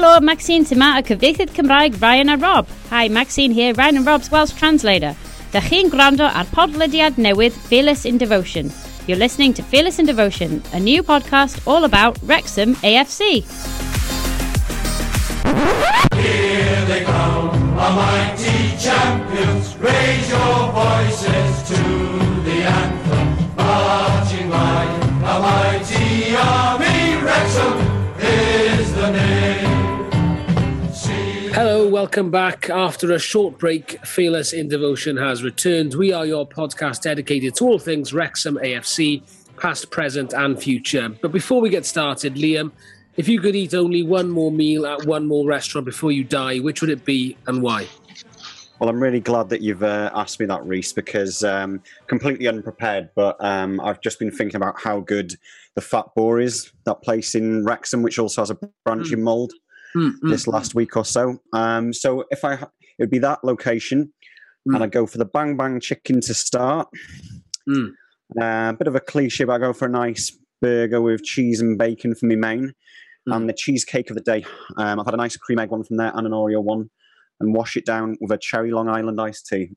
Helo, Maxine syma a cyfieithydd Cymraeg Ryan a Rob. Hi, Maxine here, Ryan and Rob's Welsh translator. Da chi'n gwrando ar podlediad newydd Fearless in Devotion. You're listening to Fearless in Devotion, a new podcast all about Wrexham AFC. Here they come, a mighty champions. Raise your voices to the anthem. Marching line, a mighty army. Wrexham. See Hello, welcome back. After a short break, Fearless in Devotion has returned. We are your podcast dedicated to all things Wrexham AFC, past, present, and future. But before we get started, Liam, if you could eat only one more meal at one more restaurant before you die, which would it be and why? Well, I'm really glad that you've uh, asked me that, Reese, because um, completely unprepared. But um, I've just been thinking about how good the Fat Boar is, that place in Wrexham, which also has a branch in Mold Mm, mm, this last week or so. Um, so if I, it would be that location, Mm. and I go for the Bang Bang Chicken to start. Mm. Uh, bit of a cliche, but I go for a nice burger with cheese and bacon for me main, Mm. and the cheesecake of the day. Um, I've had a nice cream egg one from there and an Oreo one, and wash it down with a cherry Long Island iced tea.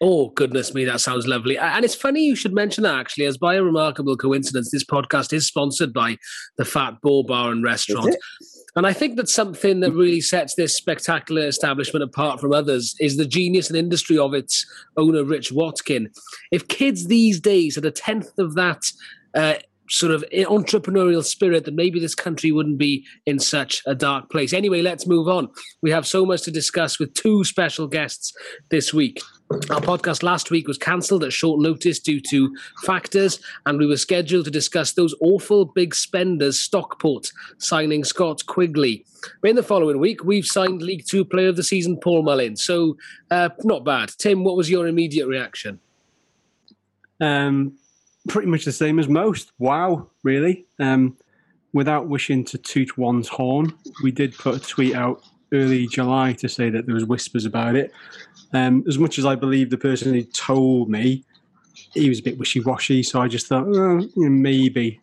Oh, goodness me, that sounds lovely. And it's funny you should mention that, actually, as by a remarkable coincidence, this podcast is sponsored by the Fat Boar Bar and Restaurant. And I think that something that really sets this spectacular establishment apart from others is the genius and industry of its owner, Rich Watkin. If kids these days had a tenth of that uh, sort of entrepreneurial spirit, then maybe this country wouldn't be in such a dark place. Anyway, let's move on. We have so much to discuss with two special guests this week. Our podcast last week was cancelled at short notice due to factors, and we were scheduled to discuss those awful big spenders, Stockport, signing Scott Quigley. But in the following week, we've signed League Two Player of the Season, Paul Mullin. So, uh, not bad. Tim, what was your immediate reaction? Um, pretty much the same as most. Wow, really. Um, without wishing to toot one's horn, we did put a tweet out early July to say that there was whispers about it. Um, as much as I believe the person who told me, he was a bit wishy-washy. So I just thought, oh, maybe,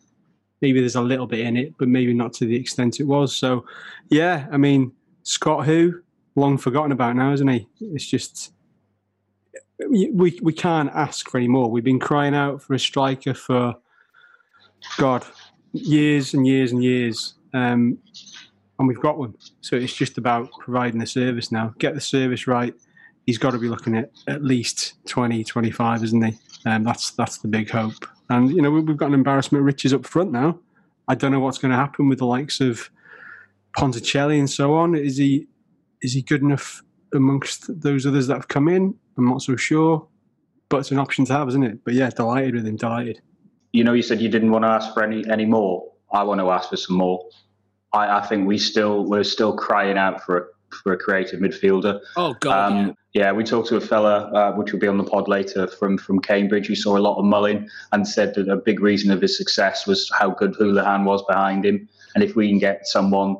maybe there's a little bit in it, but maybe not to the extent it was. So, yeah, I mean, Scott, who long forgotten about now, isn't he? It's just we we can't ask for any more. We've been crying out for a striker for God years and years and years, um, and we've got one. So it's just about providing the service now. Get the service right. He's got to be looking at at least 20, 25, isn't he? Um, that's that's the big hope. And you know we- we've got an embarrassment of riches up front now. I don't know what's going to happen with the likes of Ponticelli and so on. Is he is he good enough amongst those others that have come in? I'm not so sure, but it's an option to have, isn't it? But yeah, delighted with him, delighted. you know, you said you didn't want to ask for any any more. I want to ask for some more. I, I think we still we're still crying out for for a creative midfielder. Oh, God. Um, yeah, we talked to a fella, uh, which will be on the pod later, from from Cambridge, who saw a lot of Mullin and said that a big reason of his success was how good Hoolahan was behind him. And if we can get someone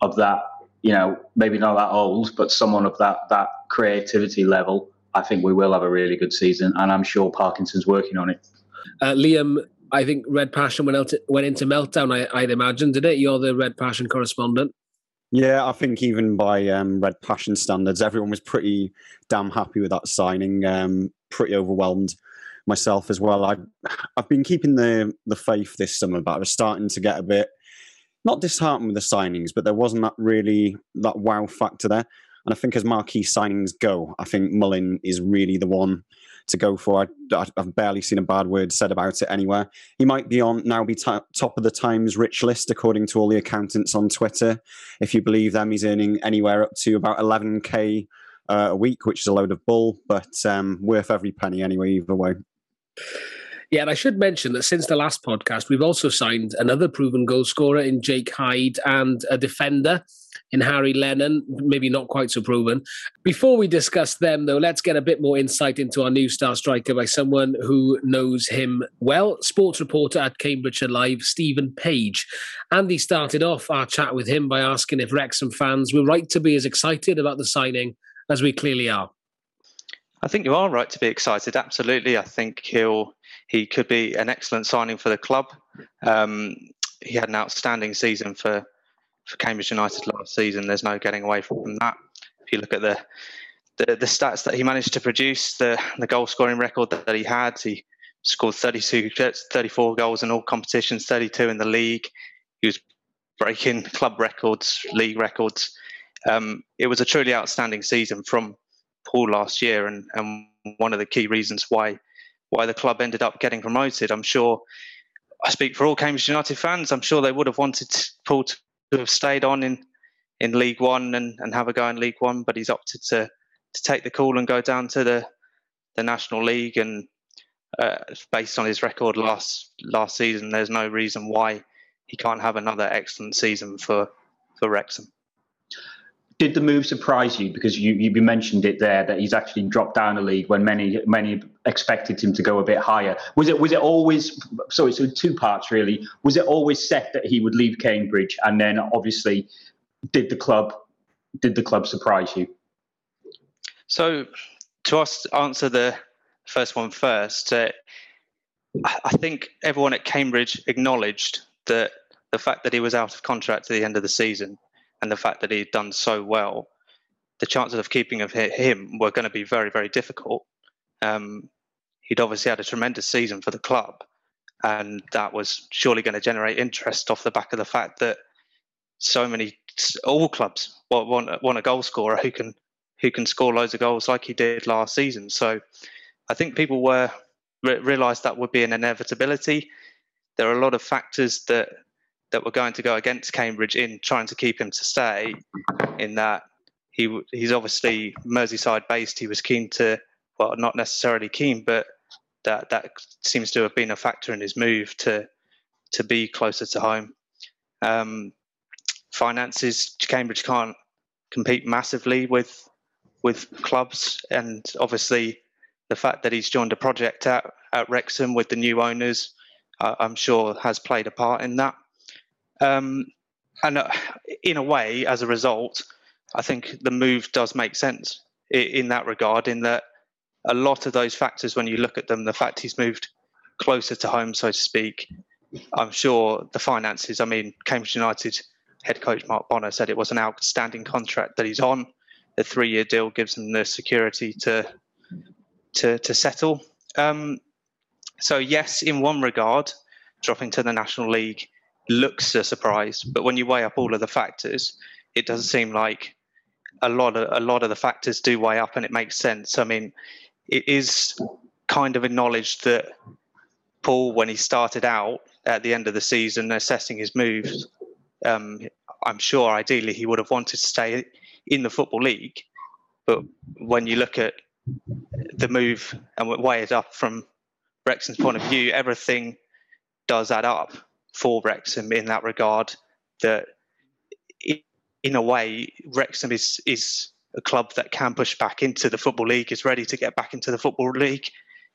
of that, you know, maybe not that old, but someone of that that creativity level, I think we will have a really good season. And I'm sure Parkinson's working on it. Uh, Liam, I think Red Passion went, out went into meltdown, I, I'd imagine, did it? You're the Red Passion correspondent. Yeah, I think even by um, Red Passion standards, everyone was pretty damn happy with that signing. Um, pretty overwhelmed myself as well. I, I've been keeping the the faith this summer, but I was starting to get a bit not disheartened with the signings, but there wasn't that really that wow factor there. And I think as marquee signings go, I think Mullin is really the one to go for. I, I've barely seen a bad word said about it anywhere. He might be on now be top top of the Times rich list according to all the accountants on Twitter. If you believe them, he's earning anywhere up to about 11k uh, a week, which is a load of bull, but um, worth every penny anyway. Either way. Yeah, and I should mention that since the last podcast, we've also signed another proven goal scorer in Jake Hyde and a defender in Harry Lennon, maybe not quite so proven. Before we discuss them, though, let's get a bit more insight into our new star striker by someone who knows him well. Sports reporter at Cambridgeshire Live, Stephen Page. Andy started off our chat with him by asking if Wrexham fans were right to be as excited about the signing as we clearly are. I think you are right to be excited. Absolutely, I think he'll he could be an excellent signing for the club. Um, he had an outstanding season for for Cambridge United last season. There's no getting away from that. If you look at the the, the stats that he managed to produce, the the goal scoring record that, that he had, he scored 32, 34 goals in all competitions, 32 in the league. He was breaking club records, league records. Um, it was a truly outstanding season from Paul last year, and, and one of the key reasons why why the club ended up getting promoted. I'm sure I speak for all Cambridge United fans. I'm sure they would have wanted Paul to have stayed on in, in League One and, and have a go in League One, but he's opted to to take the call and go down to the the National League. And uh, based on his record last last season, there's no reason why he can't have another excellent season for for Wrexham. Did the move surprise you? Because you, you mentioned it there that he's actually dropped down a league when many many expected him to go a bit higher. Was it was it always sorry? So two parts really. Was it always set that he would leave Cambridge, and then obviously did the club did the club surprise you? So to answer the first one first, uh, I think everyone at Cambridge acknowledged that the fact that he was out of contract at the end of the season and the fact that he'd done so well, the chances of keeping of him were going to be very, very difficult. Um, he'd obviously had a tremendous season for the club, and that was surely going to generate interest off the back of the fact that so many all clubs want, want a goal scorer who can who can score loads of goals like he did last season. So I think people were realised that would be an inevitability. There are a lot of factors that that were going to go against Cambridge in trying to keep him to stay. In that he he's obviously Merseyside based. He was keen to well, not necessarily keen, but that that seems to have been a factor in his move to to be closer to home. Um, finances, Cambridge can't compete massively with with clubs, and obviously the fact that he's joined a project at, at Wrexham with the new owners, uh, I'm sure has played a part in that. Um, and uh, in a way, as a result, I think the move does make sense in, in that regard. In that a lot of those factors, when you look at them, the fact he's moved closer to home, so to speak, I'm sure the finances. I mean, Cambridge United head coach Mark Bonner said it was an outstanding contract that he's on The three-year deal gives them the security to to to settle. Um, so yes, in one regard, dropping to the National League looks a surprise, but when you weigh up all of the factors, it does seem like a lot of a lot of the factors do weigh up, and it makes sense. I mean, it is kind of acknowledged that Paul, when he started out at the end of the season, assessing his moves, um, I'm sure ideally he would have wanted to stay in the Football League. But when you look at the move and weigh it up from Wrexham's point of view, everything does add up for Wrexham in that regard. That in a way, Wrexham is is a club that can push back into the Football League, is ready to get back into the Football League.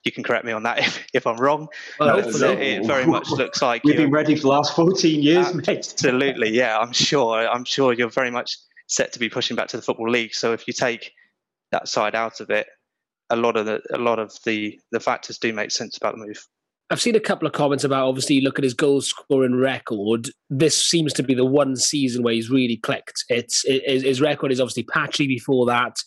You can correct me on that if, if I'm wrong. Well, it very much looks like we've been ready for the last 14 years, absolutely, mate. Absolutely, yeah. I'm sure. I'm sure you're very much set to be pushing back to the football league. So if you take that side out of it, a lot of the a lot of the the factors do make sense about the move. I've seen a couple of comments about obviously look at his goal scoring record. This seems to be the one season where he's really clicked. It's it, his record is obviously patchy before that.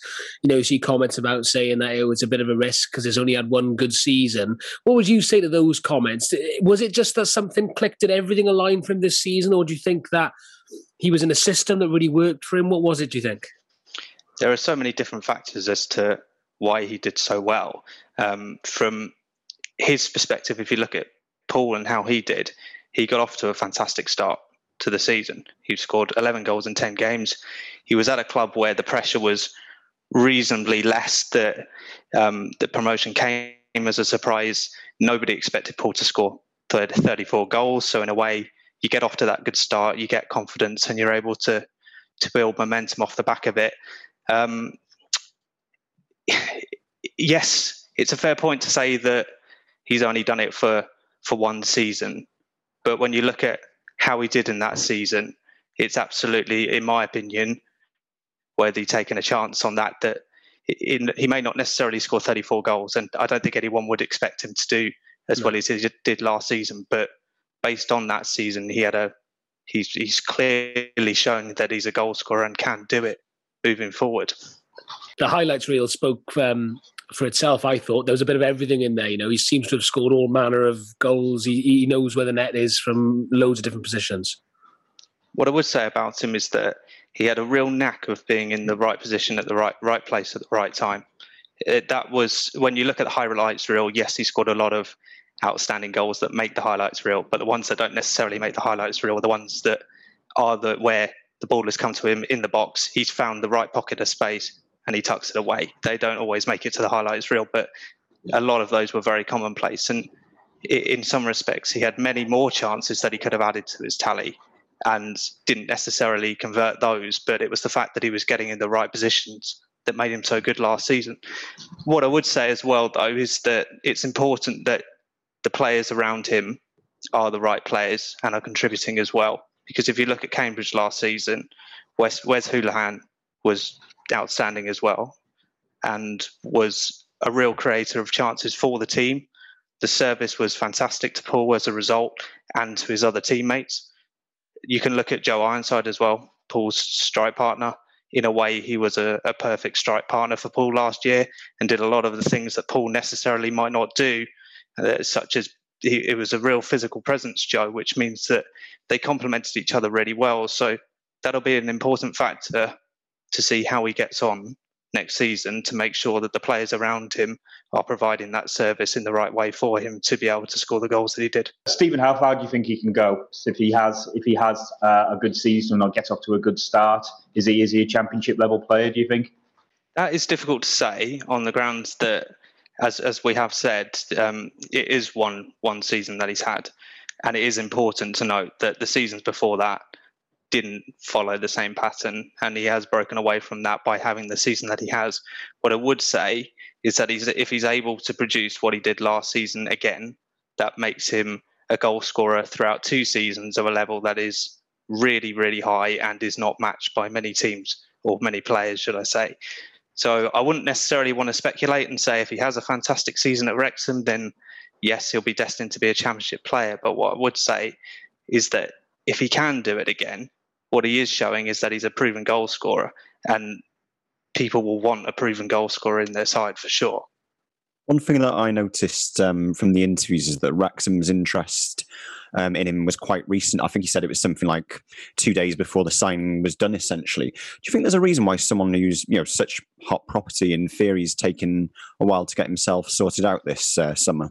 You know, see comments about saying that it was a bit of a risk because he's only had one good season. What would you say to those comments? Was it just that something clicked and everything aligned for him this season, or do you think that he was in a system that really worked for him? What was it? Do you think? There are so many different factors as to why he did so well. Um, from his perspective, if you look at Paul and how he did, he got off to a fantastic start to the season. He scored 11 goals in 10 games. He was at a club where the pressure was reasonably less. That um, the promotion came as a surprise. Nobody expected Paul to score 34 goals. So, in a way, you get off to that good start, you get confidence, and you're able to to build momentum off the back of it. Um, yes, it's a fair point to say that he's only done it for for one season, but when you look at how he did in that season, it's absolutely, in my opinion, worthy taking a chance on that. That in, he may not necessarily score 34 goals, and I don't think anyone would expect him to do as no. well as he did last season. But based on that season, he had a he's he's clearly shown that he's a goal scorer and can do it moving forward. The highlights reel spoke um, for itself. I thought there was a bit of everything in there. You know, he seems to have scored all manner of goals. He, he knows where the net is from loads of different positions. What I would say about him is that he had a real knack of being in the right position at the right right place at the right time. It, that was when you look at the highlights reel. Yes, he scored a lot of outstanding goals that make the highlights reel, but the ones that don't necessarily make the highlights reel are the ones that are the where the ball has come to him in the box. He's found the right pocket of space and he tucks it away. They don't always make it to the highlights reel, but a lot of those were very commonplace. And in some respects, he had many more chances that he could have added to his tally and didn't necessarily convert those. But it was the fact that he was getting in the right positions that made him so good last season. What I would say as well, though, is that it's important that the players around him are the right players and are contributing as well. Because if you look at Cambridge last season, Wes, Wes Hoolahan was outstanding as well and was a real creator of chances for the team. The service was fantastic to Paul as a result and to his other teammates. You can look at Joe Ironside as well, Paul's strike partner. In a way, he was a, a perfect strike partner for Paul last year and did a lot of the things that Paul necessarily might not do uh, such as he, it was a real physical presence, Joe, which means that they complemented each other really well. So that'll be an important factor to see how he gets on next season to make sure that the players around him are providing that service in the right way for him to be able to score the goals that he did. Stephen, how far do you think he can go if he has if he has uh, a good season or gets off to a good start? Is he is he a championship level player? Do you think? That is difficult to say on the grounds that as as we have said, um, it is one one season that he's had, and it is important to note that the seasons before that didn't follow the same pattern, and he has broken away from that by having the season that he has. What I would say is that he's if he's able to produce what he did last season again, that makes him a goal scorer throughout two seasons of a level that is really really high and is not matched by many teams or many players, should I say. So I wouldn't necessarily want to speculate and say if he has a fantastic season at Wrexham, then yes, he'll be destined to be a championship player. But what I would say is that if he can do it again, what he is showing is that he's a proven goal scorer, and people will want a proven goal scorer in their side for sure. One thing that I noticed um, from the interviews is that Wrexham's interest um, in him was quite recent. I think he said it was something like two days before the signing was done. Essentially, do you think there's a reason why someone who's you know such hot property in theory has taken a while to get himself sorted out this uh, summer?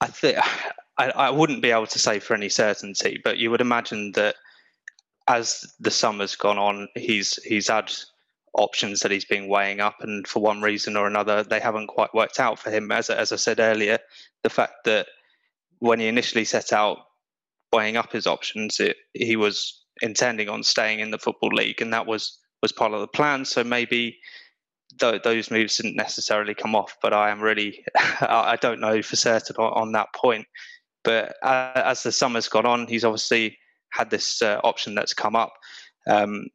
I think I, I wouldn't be able to say for any certainty, but you would imagine that as the summer's gone on, he's he's had options that he's been weighing up, and for one reason or another, they haven't quite worked out for him. As as I said earlier, the fact that when he initially set out weighing up his options, it, he was intending on staying in the football league, and that was was part of the plan. So maybe th- those moves didn't necessarily come off, but I am really I don't know for certain on, on that point. But uh, as the summer's gone on, he's obviously had this uh, option that's come up. Um,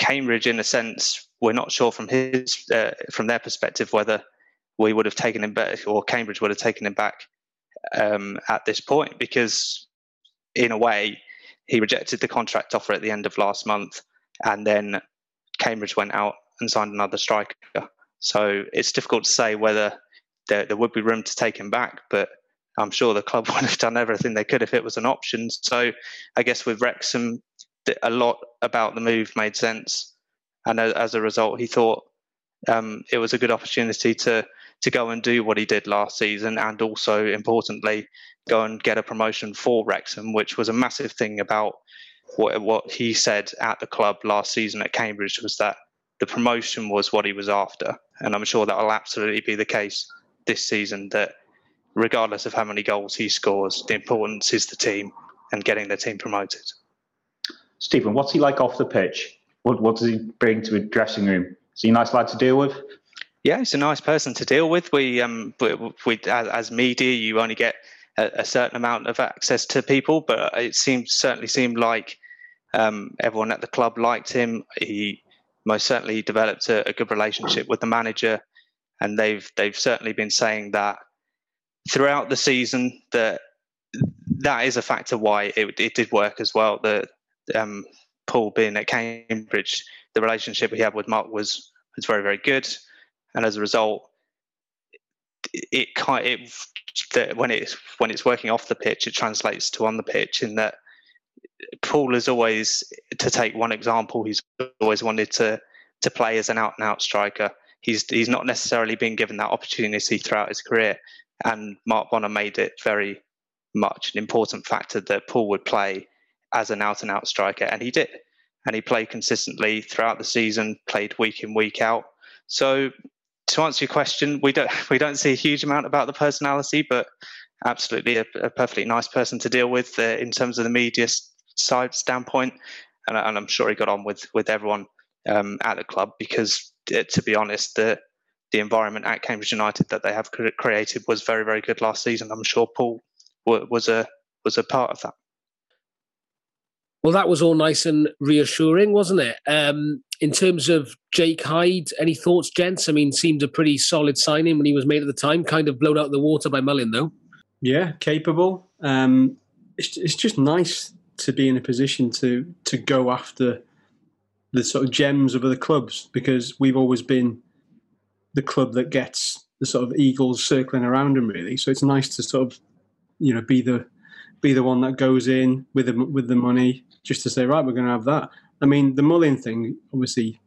Cambridge, in a sense, we're not sure from his uh, from their perspective whether we would have taken him back or Cambridge would have taken him back um, at this point because, in a way, he rejected the contract offer at the end of last month, and then Cambridge went out and signed another striker. So it's difficult to say whether there, there would be room to take him back, but I'm sure the club would have done everything they could if it was an option. So I guess with Wrexham, a lot about the move made sense, and as a result, he thought um, it was a good opportunity to to go and do what he did last season, and also importantly, go and get a promotion for Wrexham, which was a massive thing about what what he said at the club last season at Cambridge was that the promotion was what he was after, and I'm sure that will absolutely be the case this season. That regardless of how many goals he scores, the importance is the team and getting the team promoted. Stephen, what's he like off the pitch? What, what does he bring to a dressing room? Is he a nice lad to deal with? Yeah, he's a nice person to deal with. We, um, we, we as, as, media, you only get a, a, certain amount of access to people, but it seemed certainly seemed like um, everyone at the club liked him. He most certainly developed a, a good relationship with the manager, and they've they've certainly been saying that throughout the season that that is a factor why it, it did work as well. The um, Paul being at Cambridge, the relationship he had with Mark was was very very good, and as a result, it kind it that when it's when it's working off the pitch, it translates to on the pitch in that Paul is always to take one example. He's always wanted to to play as an out and out striker. He's he's not necessarily been given that opportunity throughout his career, and Mark Bonner made it very much an important factor that Paul would play as an out and out striker, and he did. And he played consistently throughout the season, played week in, week out. So to answer your question, we don't we don't see a huge amount about the personality, but absolutely a, a perfectly nice person to deal with uh, in terms of the media side standpoint, and, and, I'm sure he got on with with everyone um, at the club because, uh, to be honest, the the environment at Cambridge United that they have created was very very good last season. I'm sure Paul was a was a part of that. Well, that was all nice and reassuring, wasn't it? Um, in terms of Jake Hyde, any thoughts, gents? I mean, seemed a pretty solid signing when he was made at the time. Kind of blown out of the water by Mullin, though. Yeah, capable. Um, it's, it's just nice to be in a position to to go after the sort of gems of other clubs because we've always been the club that gets the sort of eagles circling around him really. So it's nice to sort of you know be the be the one that goes in with the with the money just to say right we're going to have that. I mean the Mullin thing obviously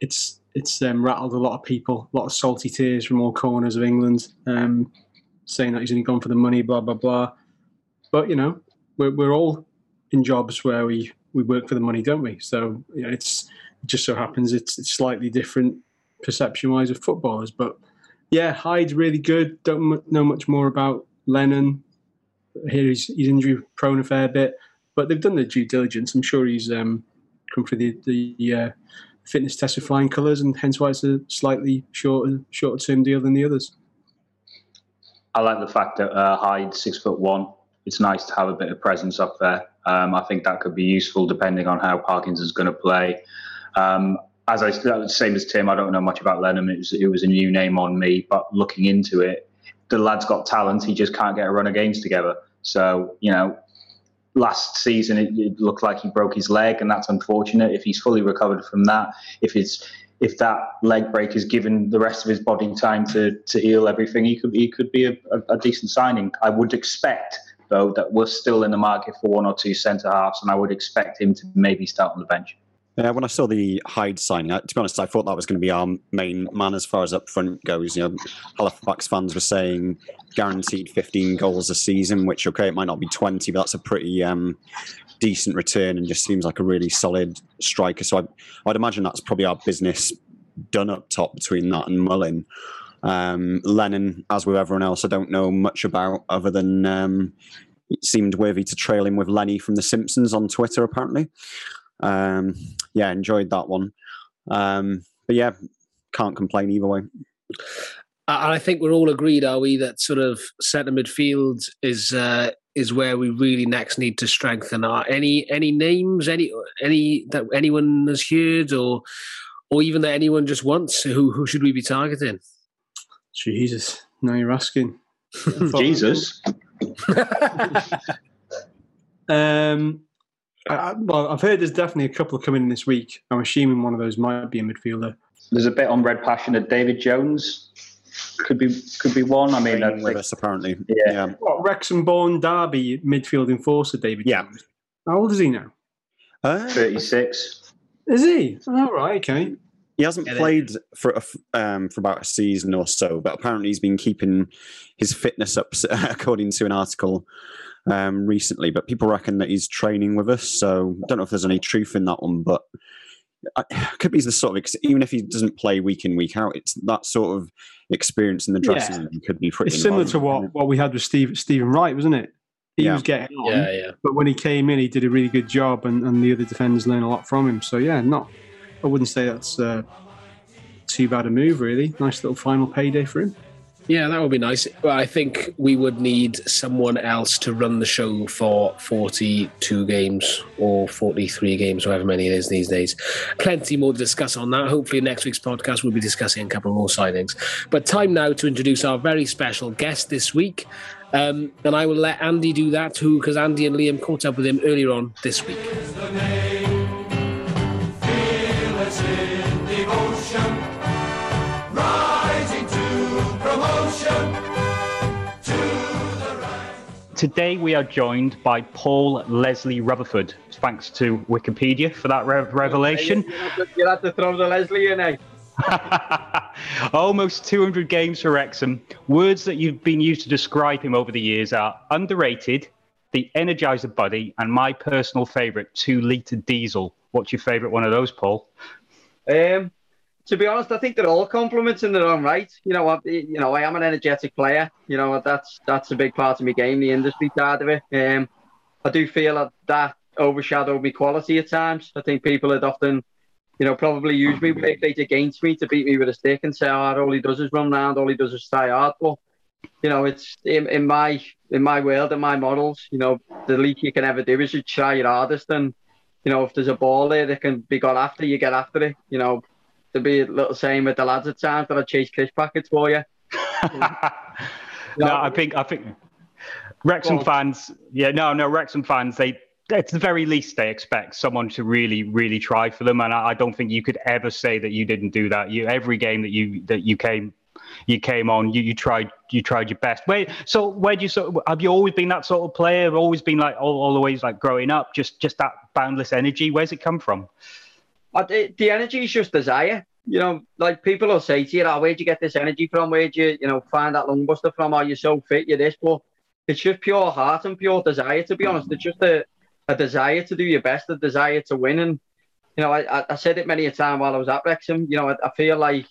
it's it's um, rattled a lot of people, a lot of salty tears from all corners of England, um, saying that he's only gone for the money, blah blah blah. But you know we're we're all in jobs where we we work for the money, don't we? So you know, it's it just so happens it's, it's slightly different perception wise of footballers, but yeah, Hyde's really good. Don't know much more about Lennon here he's, he's injury prone a fair bit, but they've done their due diligence. I'm sure he's um, come through the, the uh, fitness test with flying colours, and hence why it's a slightly shorter shorter term deal than the others. I like the fact that uh, Hyde six foot one. It's nice to have a bit of presence up there. Um, I think that could be useful depending on how Parkinson's going to play. Um, as I same as Tim, I don't know much about Lennon. It was, it was a new name on me, but looking into it, the lad's got talent. He just can't get a run of games together. So, you know, last season it, it, looked like he broke his leg, and that's unfortunate. If he's fully recovered from that, if it's if that leg break has given the rest of his body time to to heal everything, he could he could be a, a decent signing. I would expect though that we're still in the market for one or two centre halves, and I would expect him to maybe start on the bench. Yeah, when I saw the Hyde signing, to be honest, I thought that was going to be our main man as far as up front goes. You know, Halifax fans were saying guaranteed 15 goals a season, which okay, it might not be 20, but that's a pretty um, decent return and just seems like a really solid striker. So I, I'd imagine that's probably our business done up top between that and Mullin. Um, Lennon, as with everyone else, I don't know much about other than um, it seemed worthy to trail him with Lenny from The Simpsons on Twitter, apparently. Um, yeah, enjoyed that one. Um, but yeah, can't complain either way. I think we're all agreed, are we, that sort of centre midfield is uh, is where we really next need to strengthen. Are any any names, any any that anyone has heard, or or even that anyone just wants? Who who should we be targeting? Jesus, now you're asking. Jesus. um, I, well, I've heard there's definitely a couple coming in this week. I'm assuming one of those might be a midfielder. There's a bit on Red Passion that David Jones could be could be one. I mean, with like, us apparently. Yeah. yeah. What, Wrexham born Derby midfield enforcer David yeah. Jones. How old is he now? Uh, 36. Is he? Oh, right, okay. He hasn't played for a, um, for about a season or so, but apparently he's been keeping his fitness up, according to an article um, recently, but people reckon that he's training with us. So I don't know if there's any truth in that one, but I, could be the sort of even if he doesn't play week in week out, it's that sort of experience in the dressing room could be pretty. It's similar to what, what we had with Steve Stephen Wright, wasn't it? He yeah. was getting on, yeah, yeah. but when he came in, he did a really good job, and, and the other defenders learned a lot from him. So yeah, not I wouldn't say that's uh, too bad a move, really. Nice little final payday for him. Yeah, that would be nice. I think we would need someone else to run the show for 42 games or 43 games, however many it is these days. Plenty more to discuss on that. Hopefully, next week's podcast, we'll be discussing a couple more signings. But time now to introduce our very special guest this week. Um, and I will let Andy do that too, because Andy and Liam caught up with him earlier on this week. Today we are joined by Paul Leslie Rutherford. Thanks to Wikipedia for that re- revelation. You'll have to throw the Leslie in, eh? Almost 200 games for Wrexham. Words that you've been used to describe him over the years are underrated, the Energizer Bunny, and my personal favourite, two litre diesel. What's your favourite one of those, Paul? Um, to be honest, I think they're all compliments in their own right. You know, I, you know, I am an energetic player. You know, that's that's a big part of my game, the industry side of it. Um, I do feel that that overshadowed me quality at times. I think people had often, you know, probably used me rate against me to beat me with a stick and say, "Oh, all he does is run round, all he does is try hard." But you know, it's in, in my in my world, in my models. You know, the least you can ever do is you try your hardest, and you know, if there's a ball there that can be got after, you get after it. You know, there'd be a little saying with the lads at times that I chase crisp packets for you. no, I think I think Wrexham Well- fans. Yeah, no, no, Wrexham fans. They at the very least they expect someone to really, really try for them, and I, I don't think you could ever say that you didn't do that. You every game that you that you came. You came on. You, you tried. You tried your best. Wait. So where do you sort? Of, have you always been that sort of player? Always been like all, all the ways like growing up. Just just that boundless energy. Where's it come from? The energy is just desire. You know, like people will say to you, oh, where'd you get this energy from? Where'd you, you know, find that lung buster from? Are you so fit? You're this, but it's just pure heart and pure desire. To be honest, it's just a, a desire to do your best, a desire to win. And you know, I, I- I said it many a time while I was at Wrexham. You know, I, I feel like,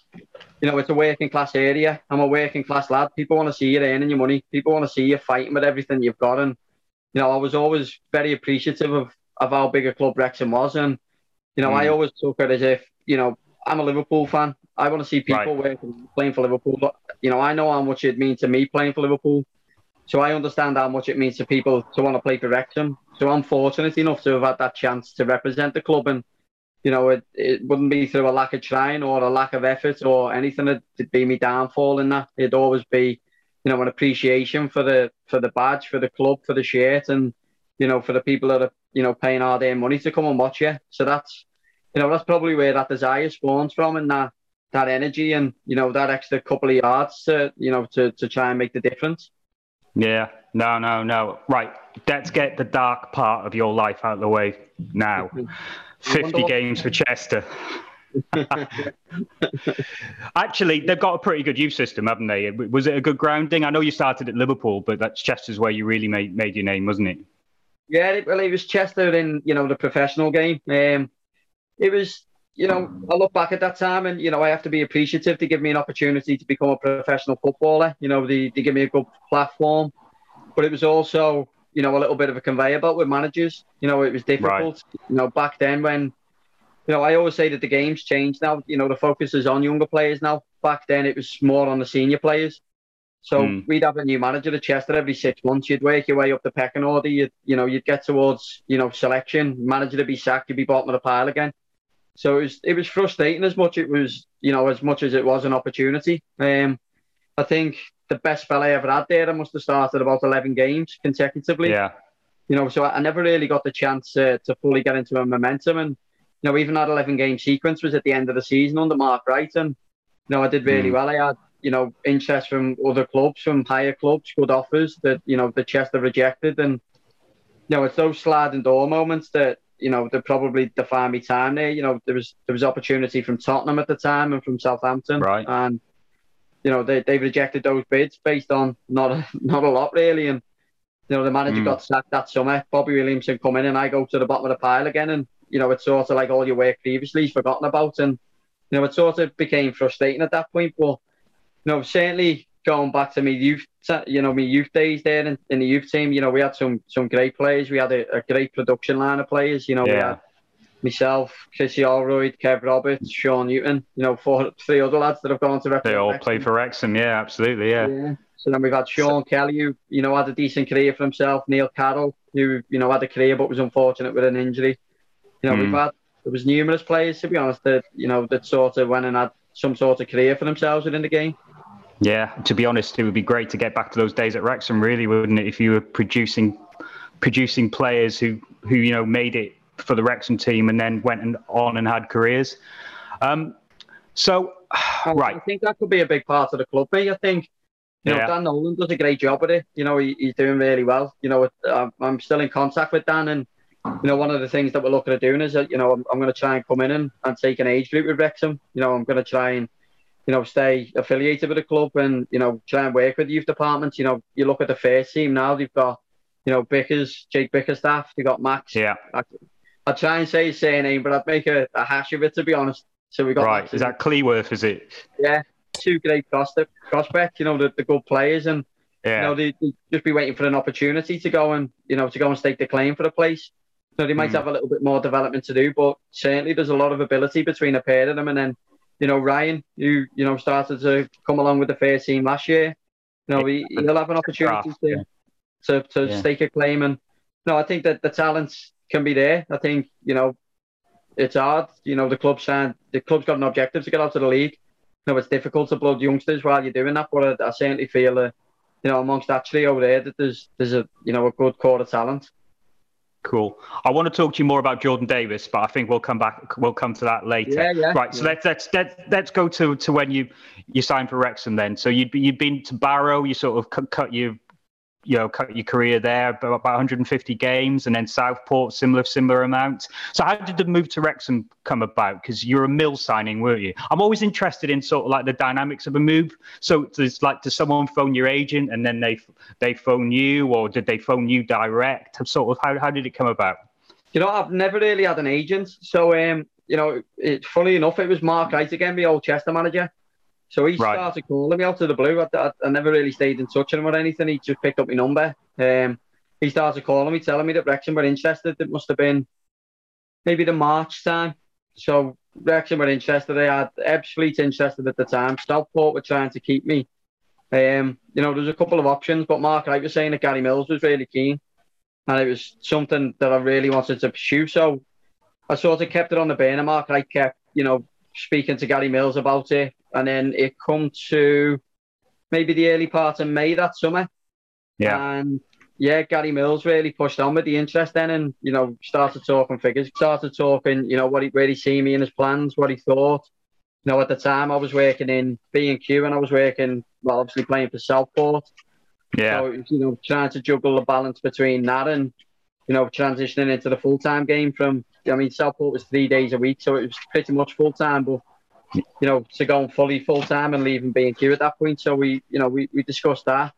you know, it's a working class area. I'm a working class lad. People want to see you earning your money. People want to see you fighting with everything you've got. And you know, I was always very appreciative of of how big a club Wrexham was. And you know, I mm. always took it as if, you know, I'm a Liverpool fan. I want to see people working, playing for Liverpool. But, you know, I know how much it means to me playing for Liverpool. So I understand how much it means to people to want to play for Wrexham. So I'm fortunate enough to have had that chance to represent the club. And, you know, it, it wouldn't be through a lack of trying or a lack of effort or anything that'd be me downfall in that. It'd always be, you know, an appreciation for the for the badge, for the club, for the shirt, and you know, for the people that are, you know, paying hard earned money to come and watch you. So that's, you know, that's probably where that desire spawns from and that that energy and, you know, that extra couple of yards to, you know, to, to try and make the difference. Yeah. No. No. No. Right. Let's get the dark part of your life out of the way now. Fifty games for Chester. Actually, they've got a pretty good youth system, haven't they? Was it a good grounding? I know you started at Liverpool, but that's Chester's where you really made, made your name, wasn't it? Yeah, it, well, it was Chester in, you know, the professional game. Um, it was, you know, I look back at that time and, you know, I have to be appreciative to give me an opportunity to become a professional footballer. You know, they, they give me a good platform. But it was also, you know, a little bit of a conveyor belt with managers. You know, it was difficult. You know, back then when, you know, I always say that the game's changed now. You know, the focus is on younger players now. Back then it was more on the senior players. So Mm. we'd have a new manager at Chester every six months. You'd work your way up the pecking order. You'd, you know, you'd get towards, you know, selection. Manager to be sacked, you'd be bottom of the pile again. So it was, it was frustrating as much it was, you know, as much as it was an opportunity. Um, I think the best spell I ever had there, I must have started about 11 games consecutively Yeah. you know, so I I never really got the chance uh, to fully get into a momentum. And, you know, even that 11 game sequence was at the end of the season under Mark Wright. And, you know, I did really Mm. well. I had, you know, interest from other clubs, from higher clubs, good offers that, you know, the Chester rejected. And, you know, it's those sliding door moments that, you know, that probably define me time there. You know, there was there was opportunity from Tottenham at the time and from Southampton. Right. And, you know, they, they've rejected those bids based on not a, not a lot really. And, you know, the manager Mm. got sacked that summer. Bobby Williamson come in and I go to the bottom of the pile again. And, you know, it's sort of like all your work previously is forgotten about. And, you know, it sort of became frustrating at that point. But, know, certainly going back to me youth, you know, my youth days there in, in the youth team, you know, we had some some great players. We had a, a great production line of players. You know, we Yeah. had myself, Chrissy Holroyd, Kev Roberts, Sean Newton, you know, four, three other lads that have gone to They all Wrexham. play for Wrexham. Yeah, absolutely. Yeah. Yeah. So then we've had Sean Kelly, who you know had a decent career for himself. Neil Carroll, who you know had a career but was unfortunate with an injury. You know, Mm. we've had there was numerous players to be honest that you know that sort of went and had some sort of career for themselves within the game. Yeah, to be honest, it would be great to get back to those days at Wrexham, really, wouldn't it? If you were producing producing players who who you know made it for the Wrexham team and then went and on and had careers. Um, so, right, I think that could be a big part of the club, mate. I think you know Yeah. Dan Nolan does a great job with it. You know he, he's doing really well. You know I'm, I'm still in contact with Dan, and you know one of the things that we're looking at doing is that you know I'm, I'm going to try and come in and, and take an age group with Wrexham. You know I'm going to try and you know stay affiliated with the club and you know try and work with the youth departments. You know you look at the first team now they've got you know Bickers, Jake Bickerstaff, they've got Max. yeah, I, I'd try and say his surname, but I'd make a, a hash of it to be honest. So we got right. Max Is that Cleworth? Is it? yeah, two great prospect, prospects, you know, the, the good players, and Yeah, you know, they, they just be waiting for an opportunity to go and you know to go and stake the claim for the place. So they might Mm. have a little bit more development to do, but certainly there's a lot of ability between a pair of them. And then, you know, Ryan, who you know started to come along with the first team last year, you know, he, he'll have an opportunity to, to to Yeah. stake a claim. And no, I think that the talents can be there. I think you know, it's hard. You know, the club signed, the club's got an objective to get out of the league. You know, it's difficult to blood youngsters while you're doing that, but I, I certainly feel that, you know, amongst that trio there, that there's there's a you know a good core of talent. Cool. I want to talk to you more about Jordan Davis, but I think we'll come back. We'll come to that later. Yeah, yeah. Right. So yeah. let's let's let's let's go to to when you you signed for Wrexham. Then, so you'd be, you'd been to Barrow. You sort of cut, cut your you know cut your career there about, about 150 games, and then Southport similar similar amount. So how did the move to Wrexham come about? Because you're a Mills signing, weren't you? I'm always interested in sort of like the dynamics of a move. So it's like does someone phone your agent and then they they phone you, or did they phone you direct? Sort of how how did it come about? You know, I've never really had an agent, so um, you know, it, funny enough, it was Mark Wright again, the old Chester manager. So he Right. started calling me out of the blue. I, I, I never really stayed in touch with him or anything. He just picked up my number. Um, he started calling me, telling me that Wrexham were interested. It must have been maybe the March time. So Wrexham were interested. They had Ebbsfleet interested at the time. Stockport were trying to keep me. Um, you know, there's a couple of options, but Mark like you're saying that Gary Mills was really keen, and it was something that I really wanted to pursue. So I sort of kept it on the burner. Mark I kept, you know, speaking to Gary Mills about it, and then it come to maybe the early part of May that summer. Yeah. And yeah, Gary Mills really pushed on with the interest then and, you know, started talking figures, started talking, you know, what he really see me in his plans, what he thought. You know, at the time I was working in B and Q and I was working well obviously playing for Southport. Yeah. So you know, trying to juggle the balance between that and, you know, transitioning into the full time game from I mean Southport was three days a week, so it was pretty much full time, but you know, to going fully full time and leaving B and Q at that point. So we, you know, we, we discussed that.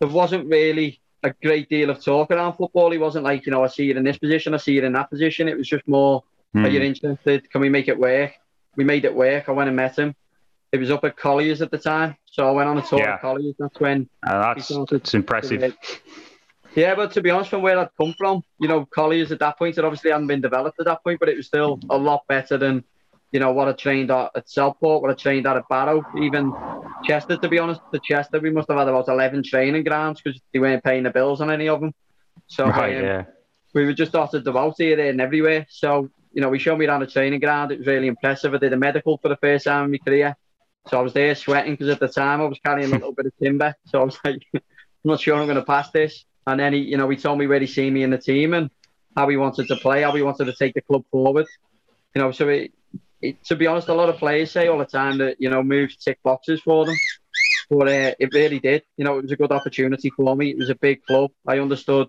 There wasn't really a great deal of talk around football. He wasn't like, you know, I see you in this position, I see you in that position. It was just more, Hmm. are you interested? Can we make it work? We made it work. I went and met him. It was up at Colliers at the time. So I went on a tour Yeah. at Colliers. That's when Uh, that's that's impressive. Yeah, but to be honest, from where I'd come from, you know, Colliers at that point, it obviously hadn't been developed at that point, but it was still a lot better than, you know, what I trained at, at Southport, what I trained at at Barrow, even Chester, to be honest. The Chester, we must have had about 11 training grounds because they weren't paying the bills on any of them. So Right. um, Yeah. we were just dotted about here, there, and everywhere. So, you know, we showed me around the training ground. It was really impressive. I did a medical for the first time in my career. So I was there sweating because at the time I was carrying a little bit of timber. So I was like, I'm not sure I'm going to pass this. And then he, you know, he told me where he seen me in the team and how he wanted to play, how he wanted to take the club forward. You know, so it, it, to be honest, a lot of players say all the time that, you know, moves tick boxes for them. But uh, it really did. You know, it was a good opportunity for me. It was a big club. I understood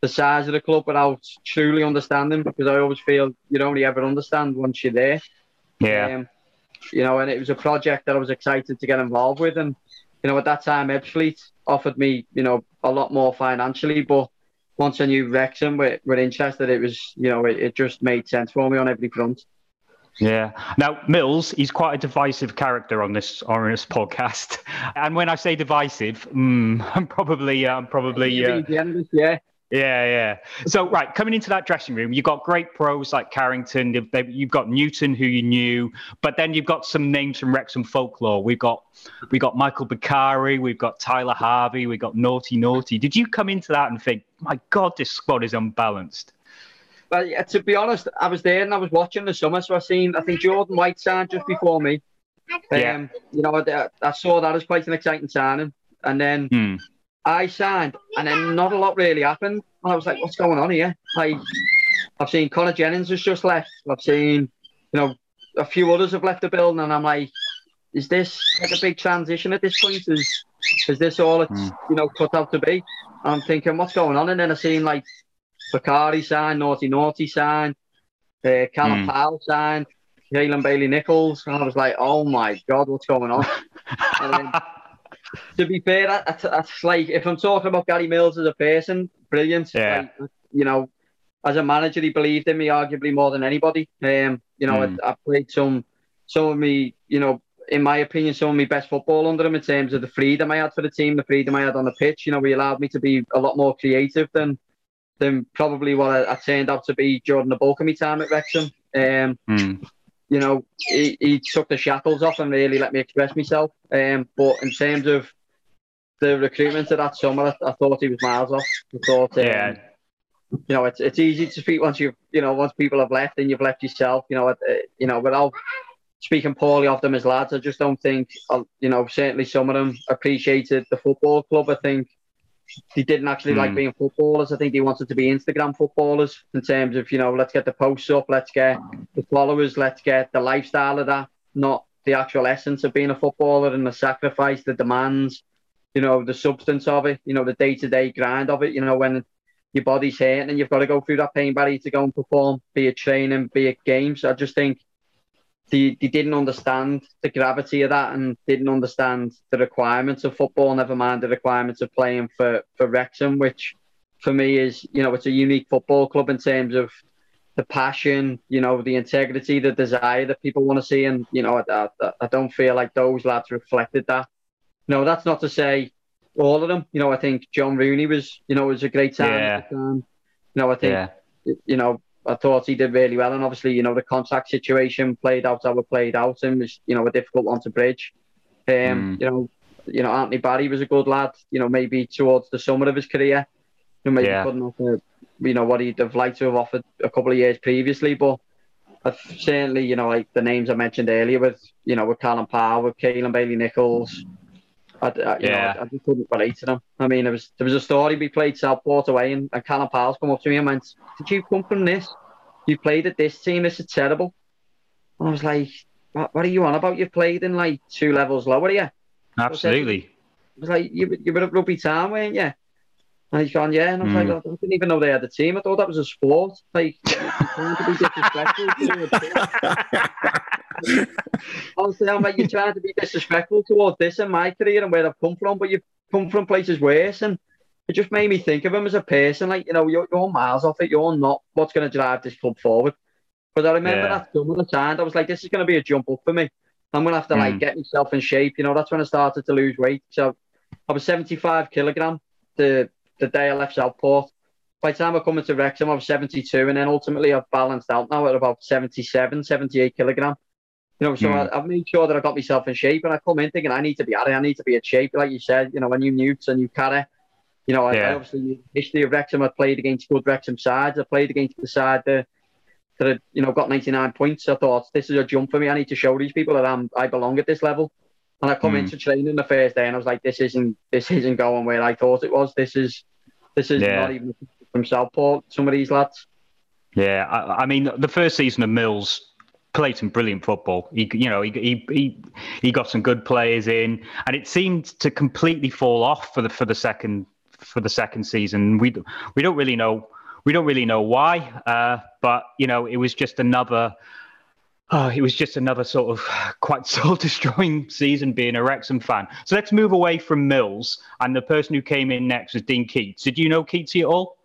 the size of the club without truly understanding because I always feel you only ever understand once you're there. Yeah. Um, you know, and it was a project that I was excited to get involved with. And, you know, at that time, Ebbsfleet offered me, you know, a lot more financially. But once I knew Wrexham were, were interested, it was, you know, it, it just made sense for me on every front. Yeah. Now Mills, he's quite a divisive character on this on this podcast, and when I say divisive, mm, I'm probably I'm probably uh, yeah. Yeah. Yeah, yeah. So, right, coming into that dressing room, you've got great pros like Carrington. You've, they- you've got Newton, who you knew, but then you've got some names from Wrexham folklore. We've got we got Michael Bakare, we've got Tyler Harvey, we've got Nortei Nortey. Did you come into that and think, my God, this squad is unbalanced? But yeah, to be honest, I was there and I was watching the summer, so I seen I think Jordan White signed just before me. Yeah. Um, you know, I, I saw that as quite an exciting signing, and then Hmm. I signed, and then not a lot really happened. And I was like, what's going on here? Like, I've seen Connor Jennings has just left. I've seen, you know, a few others have left the building, and I'm like, is this like a big transition at this point? Is is this all it's Mm. you know cut out to be? I'm thinking, what's going on? And then I seen like Bakare signed, Nortei Nortey signed, uh, Callum Mm. Powell signed, Jalen Bailey Nichols, and I was like, oh my god, what's going on? And then- to be fair, that, that's, that's like if I'm talking about Gary Mills as a person, brilliant. Yeah. Like, you know, as a manager, he believed in me arguably more than anybody. Um, you know, Mm. I, I played some, some of me, you know, in my opinion, some of my best football under him in terms of the freedom I had for the team, the freedom I had on the pitch. You know, he allowed me to be a lot more creative than than probably what I, I turned out to be during the bulk of my time at Wrexham. Um, Hmm. You know, he, he took the shackles off and really let me express myself. Um, but in terms of the recruitment of that summer, I, I thought he was miles off. I thought, um, Yeah. you know, it's it's easy to speak once you've, you know, once people have left and you've left yourself. You know, uh, you know, without speaking poorly of them as lads, I just don't think, uh, you know, certainly some of them appreciated the football club. I think they didn't actually like Hmm. being footballers. I think they wanted to be Instagram footballers in terms of, you know, let's get the posts up, let's get the followers, let's get the lifestyle of that, not the actual essence of being a footballer and the sacrifice, the demands, you know, the substance of it, you know, the day to day grind of it, you know, when your body's hurting and you've got to go through that pain barrier to go and perform, be it training, be it games. I just think they, they didn't understand the gravity of that and didn't understand the requirements of football, never mind the requirements of playing for, for Wrexham, which for me is, you know, it's a unique football club in terms of the passion, you know, the integrity, the desire that people want to see. And, you know, I, I, I don't feel like those lads reflected that. No, that's not to say all of them. You know, I think John Rooney was, you know, was a great time at the time. You know, I think, Yeah. you know, I thought he did really well. And obviously, you know, the contract situation played out how it played out and was, you know, a difficult one to bridge. Um, Mm. you know, you know, Anthony Barry was a good lad, you know, maybe towards the summer of his career. You know, maybe Yeah. couldn't offer, you know, what he'd have liked to have offered a couple of years previously. But I've certainly, you know, like the names I mentioned earlier with, you know, with Callum Powell, with Caelan Bailey Nichols, I, I, you Yeah. know, I, just couldn't relate to them. I mean, there was there was a story we played Southport away, and, and Callum Powell's come up to me and went, "Did you come from this? You played at this team. This is terrible." And I was like, "What, what are you on about? You've played in like two levels lower, yeah." Absolutely. I was like, "You, you were at Rugby Town, weren't you?" And he's gone, "Yeah." And I was Mm. like, "I didn't even know they had a team. I thought that was a sport. Like, you're trying to be disrespectful towards this." Honestly, I'm like, you're trying to be disrespectful towards this in my career and where I've come from, but you've come from places worse. And it just made me think of him as a person. Like, you know, you're, you're miles off it. You're not what's going to drive this club forward. But I remember Yeah. that summer I signed, I was like, this is going to be a jump up for me. I'm going to have to like Mm. get myself in shape. You know, that's when I started to lose weight. So I was 75 kilogram the the day I left Southport. By the time I come into Wrexham, I was 72, and then ultimately I've balanced out now at about 77, 78 kilogram. You know, so Hmm. I, I've made sure that I got myself in shape, and I come in thinking I need to be at it. I need to be in shape, like you said. You know, when you newts and you carry, you know, I, I obviously history of Wrexham. I played against good Wrexham sides. I played against the side that that had, you know got 99 points. I thought this is a jump for me. I need to show these people that I'm I belong at this level. And I come Hmm. into training the first day, and I was like, this isn't this isn't going where I thought it was. This is this is Yeah. not even from Southport. Some of these lads. Yeah, I, I mean, the first season of Mills played some brilliant football. He, you know, he, he he he got some good players in, and it seemed to completely fall off for the for the second for the second season. We we don't really know we don't really know why, uh, but you know, it was just another. Oh, it was just another sort of quite soul destroying season being a Wrexham fan. So let's move away from Mills. And the person who came in next was Dean Keats. Did you know Keatsy at all?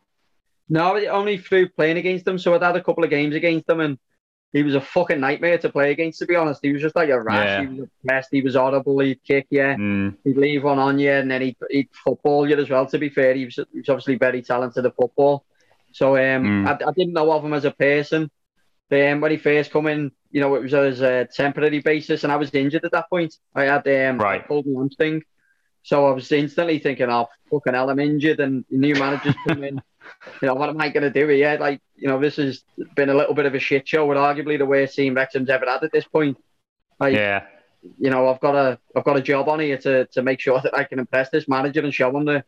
No, only through playing against them. So I'd had a couple of games against them, and he was a fucking nightmare to play against. To be honest, he was just like a rash. Yeah. He was pest. He was horrible. He'd kick you. Mm, He'd leave one on you, and then he'd, he'd football you as well. To be fair, he was, he was obviously very talented at football. So um, Mm. I, I didn't know of him as a person. Um, when he first come in, you know, it was as a temporary basis, and I was injured at that point. I had um, Right. I pulled my hamstring, so I was instantly thinking, "Oh, fucking hell, I'm injured," and the new managers come in. You know, what am I going to do here? Like, you know, this has been a little bit of a shit show, with arguably the worst team Wrexham's ever had at this point. Like, yeah. you know, I've got a I've got a job on here to to make sure that I can impress this manager and show him the,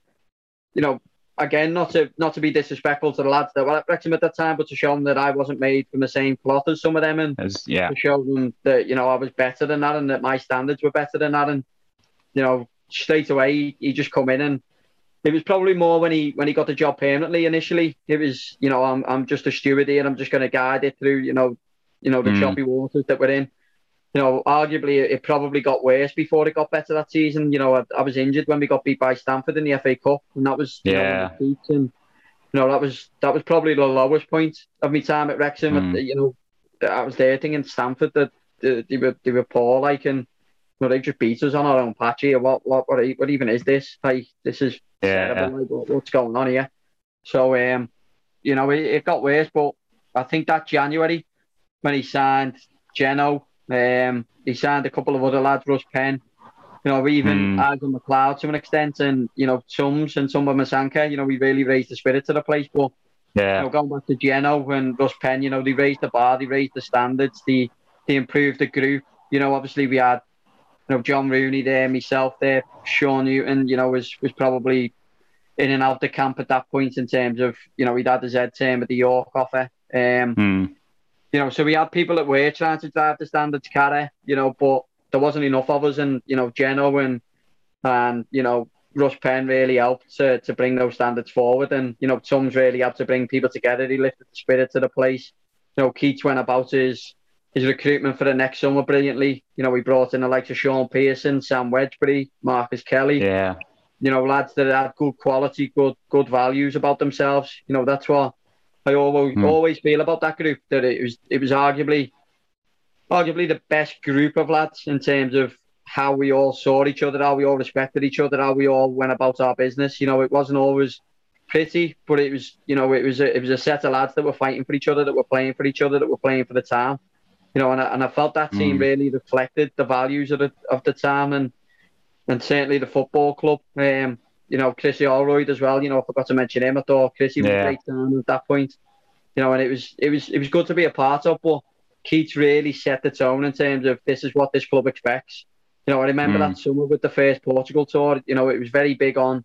you know, again, not to not to be disrespectful to the lads that were at Wrexham at that time, but to show them that I wasn't made from the same cloth as some of them, and As, yeah. to show them that you know I was better than that, and that my standards were better than that, and you know, straight away he, he just come in and. It was probably more when he when he got the job permanently initially. It was, you know, I'm I'm just a steward here. And I'm just going to guide it through, you know, you know the Mm. choppy waters that we're in you know, arguably it probably got worse before it got better that season. You know, I, I was injured when we got beat by Stamford in the FA Cup, and that was you know, Yeah. of and you know that was that was probably the lowest point of my time at Wrexham. Mm. You know, I was there thinking in Stamford that they, they were they were poor, like, and know, they just beat us on our own patch here. What what what, what even is this? Like, this is Yeah. terrible. Like, what- what's going on here? So, um, you know, it, it got worse, but I think that January when he signed Geno, um, he signed a couple of other lads, Russ Penn, you know, even. Adam McLeod to an extent, and you know, Sums and some of Massanka, you know, we really raised the spirit to the place. But you Yeah. know, going back to Geno and Russ Penn, you know, they raised the bar, they raised the standards, they they improved the group. You know, obviously we had you know John Rooney there, myself there, Sean Newton, you know, was was probably in and out the camp at that point in terms of you know he'd had the Z term at the York offer. Um, Hmm. you know, so we had people that were trying to drive the standards carry, you know, but there wasn't enough of us, and you know, Geno and and you know, Russ Penn really helped to, to bring those standards forward, and you know, Tom's really helped to bring people together. He lifted the spirit to the place. You know, Keats went about his his recruitment for the next summer brilliantly. You know, we brought in the likes of Shaun Pearson, Sam Wedgbury, Marcus Kelly Yeah. you know, lads that had good quality, good good values about themselves. You know, that's what I always Hmm. always feel about that group. That it was it was arguably arguably the best group of lads in terms of how we all saw each other, how we all respected each other, how we all went about our business. You know, it wasn't always pretty, but it was you know it was a, it was a set of lads that were fighting for each other, that were playing for each other, that were playing for the town. You know, and I, and I felt that team Mm. really reflected the values of the of the town and and certainly the football club. Um, you know, Chrissy Holroyd as well. You know, I forgot to mention him. I thought Chrissy was Yeah. a great time at that point. You know, and it was it was it was good to be a part of. But Keats really set the tone in terms of this is what this club expects. You know, I remember Mm. that summer with the first Portugal tour. You know, it was very big on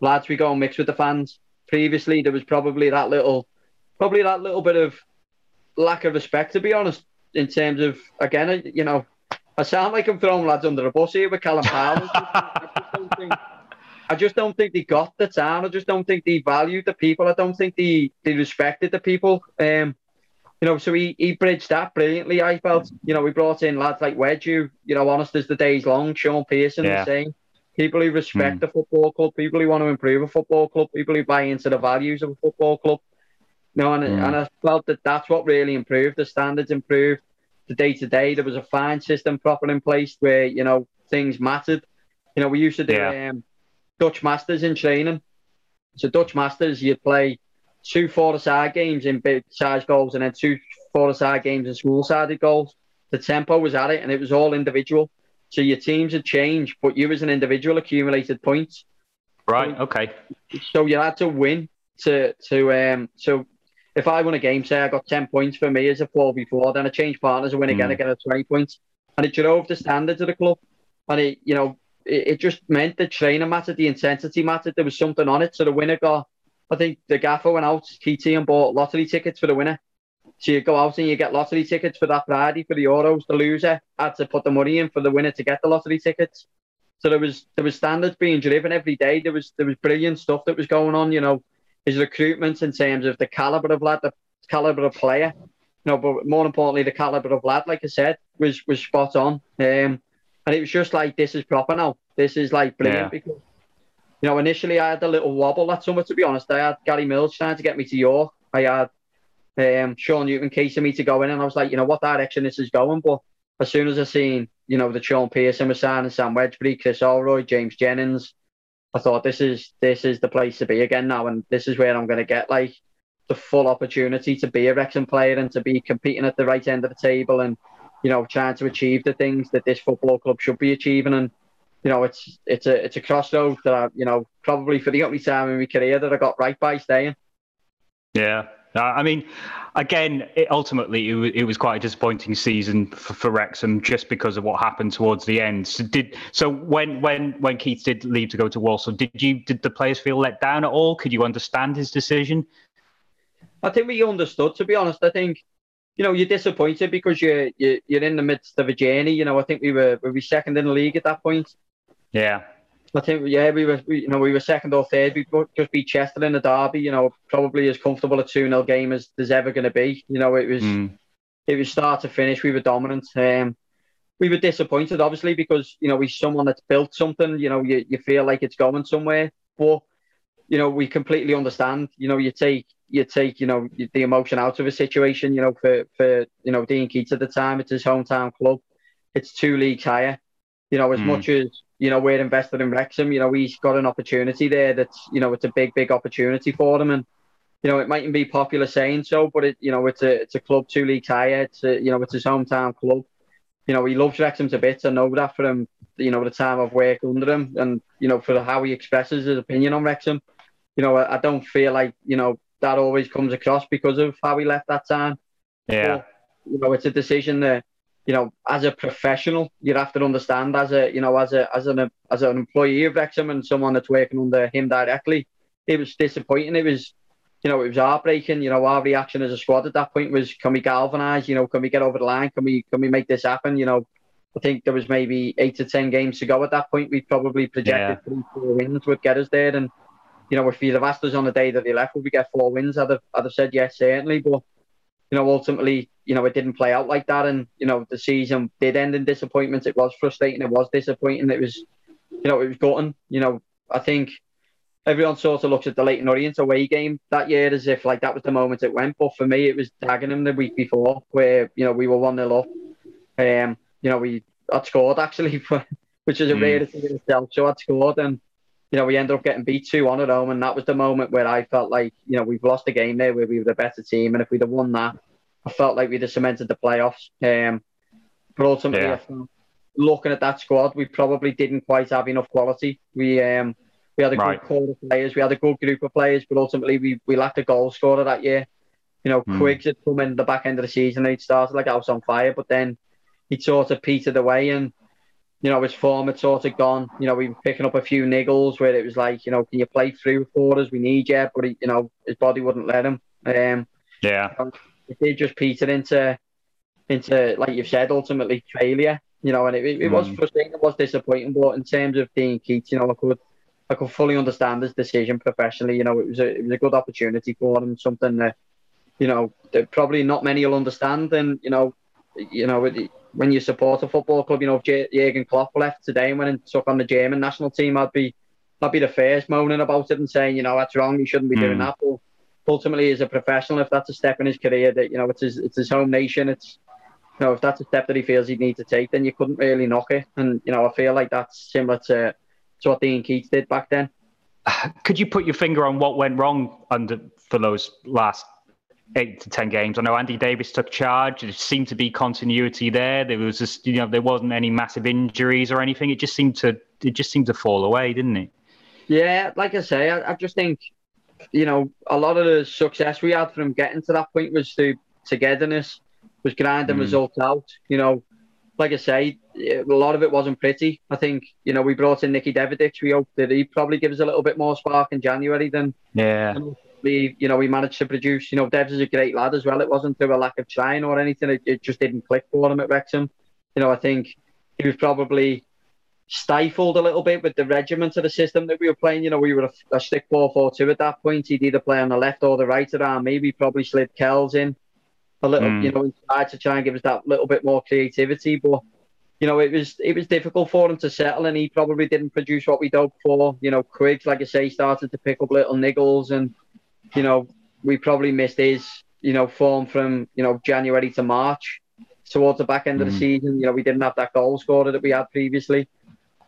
lads. We go and mix with the fans. Previously, there was probably that little, probably that little bit of lack of respect, to be honest, in terms of again, you know, I sound like I'm throwing lads under the bus here with Callum Powell. I just don't think I just don't think they got the town. I just don't think they valued the people. I don't think they, they respected the people. Um, you know, so he, he bridged that brilliantly. I felt, you know, we brought in lads like Wedge, who, you know, honest as the day's long, Shaun Pearson, Yeah. the same. People who respect Hmm. the football club, people who want to improve a football club, people who buy into the values of a football club. You know, and, Hmm. and I felt that that's what really improved. The standards improved. The day to day, there was a fine system proper in place where you know things mattered. You know, we used to do Yeah. um, Dutch Masters in training. So Dutch Masters, you'd play two four-a-side games in big size goals and then two four-a-side games in small-sided goals. The tempo was at it, and it was all individual. So your teams had changed, but you as an individual accumulated points. Right. Okay. So you had to win to to um. So if I won a game, say I got ten points for me as a four before, then I changed partners and win again, Mm. I get a twenty points, and it drove the standards of the club, and it you know it, it just meant the training mattered, the intensity mattered. There was something on it, so the winner got. I think the gaffer went out, KT, and bought lottery tickets for the winner. So you go out and you get lottery tickets for that Friday for the Euros. The loser had to put the money in for the winner to get the lottery tickets. So there was there was standards being driven every day. There was there was brilliant stuff that was going on. You know, his recruitment in terms of the caliber of lad, the caliber of player. Know, but more importantly, the caliber of lad, like I said, was was spot on. Um, and it was just like this is proper now. This is like brilliant Yeah. because you know initially I had a little wobble that summer. To be honest, I had Gary Mills trying to get me to York. I had um, Sean Newton casing me to go in, and I was like, you know, what direction this is going. But as soon as I seen, you know, the Shaun Pearson was signing, Sam Wedgbury, Chris Holroyd, James Jennings, I thought this is this is the place to be again now, and this is where I'm going to get like the full opportunity to be a Wrexham player and to be competing at the right end of the table, and you know, trying to achieve the things that this football club should be achieving. And you know, it's it's a it's a crossroad that I, you know probably for the only time in my career that I got right by staying. Yeah. Uh, I mean, again, it, ultimately, it, it was quite a disappointing season for, for Wrexham just because of what happened towards the end. So, did so when when when Keats did leave to go to Walsall, did you did the players feel let down at all? Could you understand his decision? I think we understood. To be honest, I think you know you're disappointed because you're you're, you're in the midst of a journey. You know, I think we were we were second in the league at that point. Yeah, I think yeah, we were we, you know we were second or third. We just beat Chester in the derby. You know, probably as comfortable a two 0 game as there's ever going to be. You know, it was Mm. it was start to finish. We were dominant. Um, we were disappointed, obviously, because you know he's someone that's built something. You know, you, you feel like it's going somewhere, but you know we completely understand. You know, you take you take you know the emotion out of a situation. You know, for for you know Dean Keats at the time, it's his hometown club. It's two leagues higher. You know, as Mm. much as you know we're invested in Wrexham, you know he's got an opportunity there. That's you know it's a big big opportunity for him, and you know it mightn't be popular saying so, but it you know it's a it's a club two leagues higher. It's a, you know it's his hometown club. You know he loves Wrexham to bits. I know that from you know the time I've worked under him, and you know for how he expresses his opinion on Wrexham. You know I, I don't feel like you know that always comes across because of how he left that time yeah, you know, it's a decision that, you know, as a professional, you'd have to understand as a, you know, as a as an as an employee of Wrexham and someone that's working under him directly, it was disappointing. It was, you know, it was heartbreaking. You know, our reaction as a squad at that point was, can we galvanise? You know, can we get over the line? Can we can we make this happen? You know, I think there was maybe eight to ten games to go at that point. We probably projected three, four wins would get us there. And you know, if you'd have asked us on the day that they left, would we get four wins? I'd have, I'd have said yes, certainly. But you know, ultimately, you know, it didn't play out like that. And, you know, the season did end in disappointment. It was frustrating. It was disappointing. It was, you know, it was gutting. You know, I think everyone sort of looks at the Leyton Orient away game that year as if like that was the moment it went. But for me, it was Dagenham the week before where, you know, we were 1 0 up. Um, you know, we had scored actually, which is a Mm. rarity in itself. So I'd scored and, you know, we ended up getting beat 2 1 at home. And that was the moment where I felt like, you know, we've lost a game there where we were the better team. And if we'd have won that, I felt like we'd have cemented the playoffs. Um, but ultimately, Yeah. I felt looking at that squad, we probably didn't quite have enough quality. We um, we had a Right. good core of players, we had a good group of players, but ultimately we, we lacked a goal scorer that year. You know, Hmm. Quiggs had come in the back end of the season, he'd started like I was on fire, but then he'd sort of petered away and you know, his form had sort of gone. You know, we were picking up a few niggles where it was like, you know, can you play through for us? We need you, but he, you know, his body wouldn't let him. Um, yeah, it did just peter into into like you've said ultimately failure you know and it, it, it was Mm. frustrating it was disappointing but in terms of Dean Keats you know I could I could fully understand his decision professionally you know it was a it was a good opportunity for him something that you know that probably not many will understand and you know you know it- when you support a football club you know if J- Jurgen Klopp left today and went and took on the German national team I'd be I'd be the first moaning about it and saying you know that's wrong you shouldn't be doing Mm. that but ultimately as a professional, if that's a step in his career that you know it's his it's his home nation, it's you know if that's a step that he feels he'd need to take, then you couldn't really knock it. And you know I feel like that's similar to to what Dean Keats did back then. Could you put your finger on what went wrong under for those last eight to ten games? I know Andy Davies took charge. There seemed to be continuity there. There was just you know there wasn't any massive injuries or anything. It just seemed to it just seemed to fall away, didn't it? Yeah, like I say, I, I just think you know a lot of the success we had from getting to that point was through togetherness, was grinding Mm. results out. You know, like I say, a lot of it wasn't pretty. I think you know we brought in Nicky Deverdics. We hope that he probably gives us a little bit more spark in January than Yeah, we, you know, we managed to produce. You know, Devs is a great lad as well. It wasn't through a lack of trying or anything. It, it just didn't click for him at Wrexham. You know, I think he was probably stifled a little bit with the regiment of the system that we were playing. You know, we were a, a stick four four two at that point. He'd either play on the left or the right around me. We probably slid Kells in a little, Mm. you know, inside to try and give us that little bit more creativity. But you know, it was it was difficult for him to settle, and he probably didn't produce what we'd hoped for. You know, Quiggs, like I say, started to pick up little niggles, and you know, we probably missed his, you know, form from you know January to March. Towards the back end of the Mhm. season, you know, we didn't have that goal scorer that we had previously.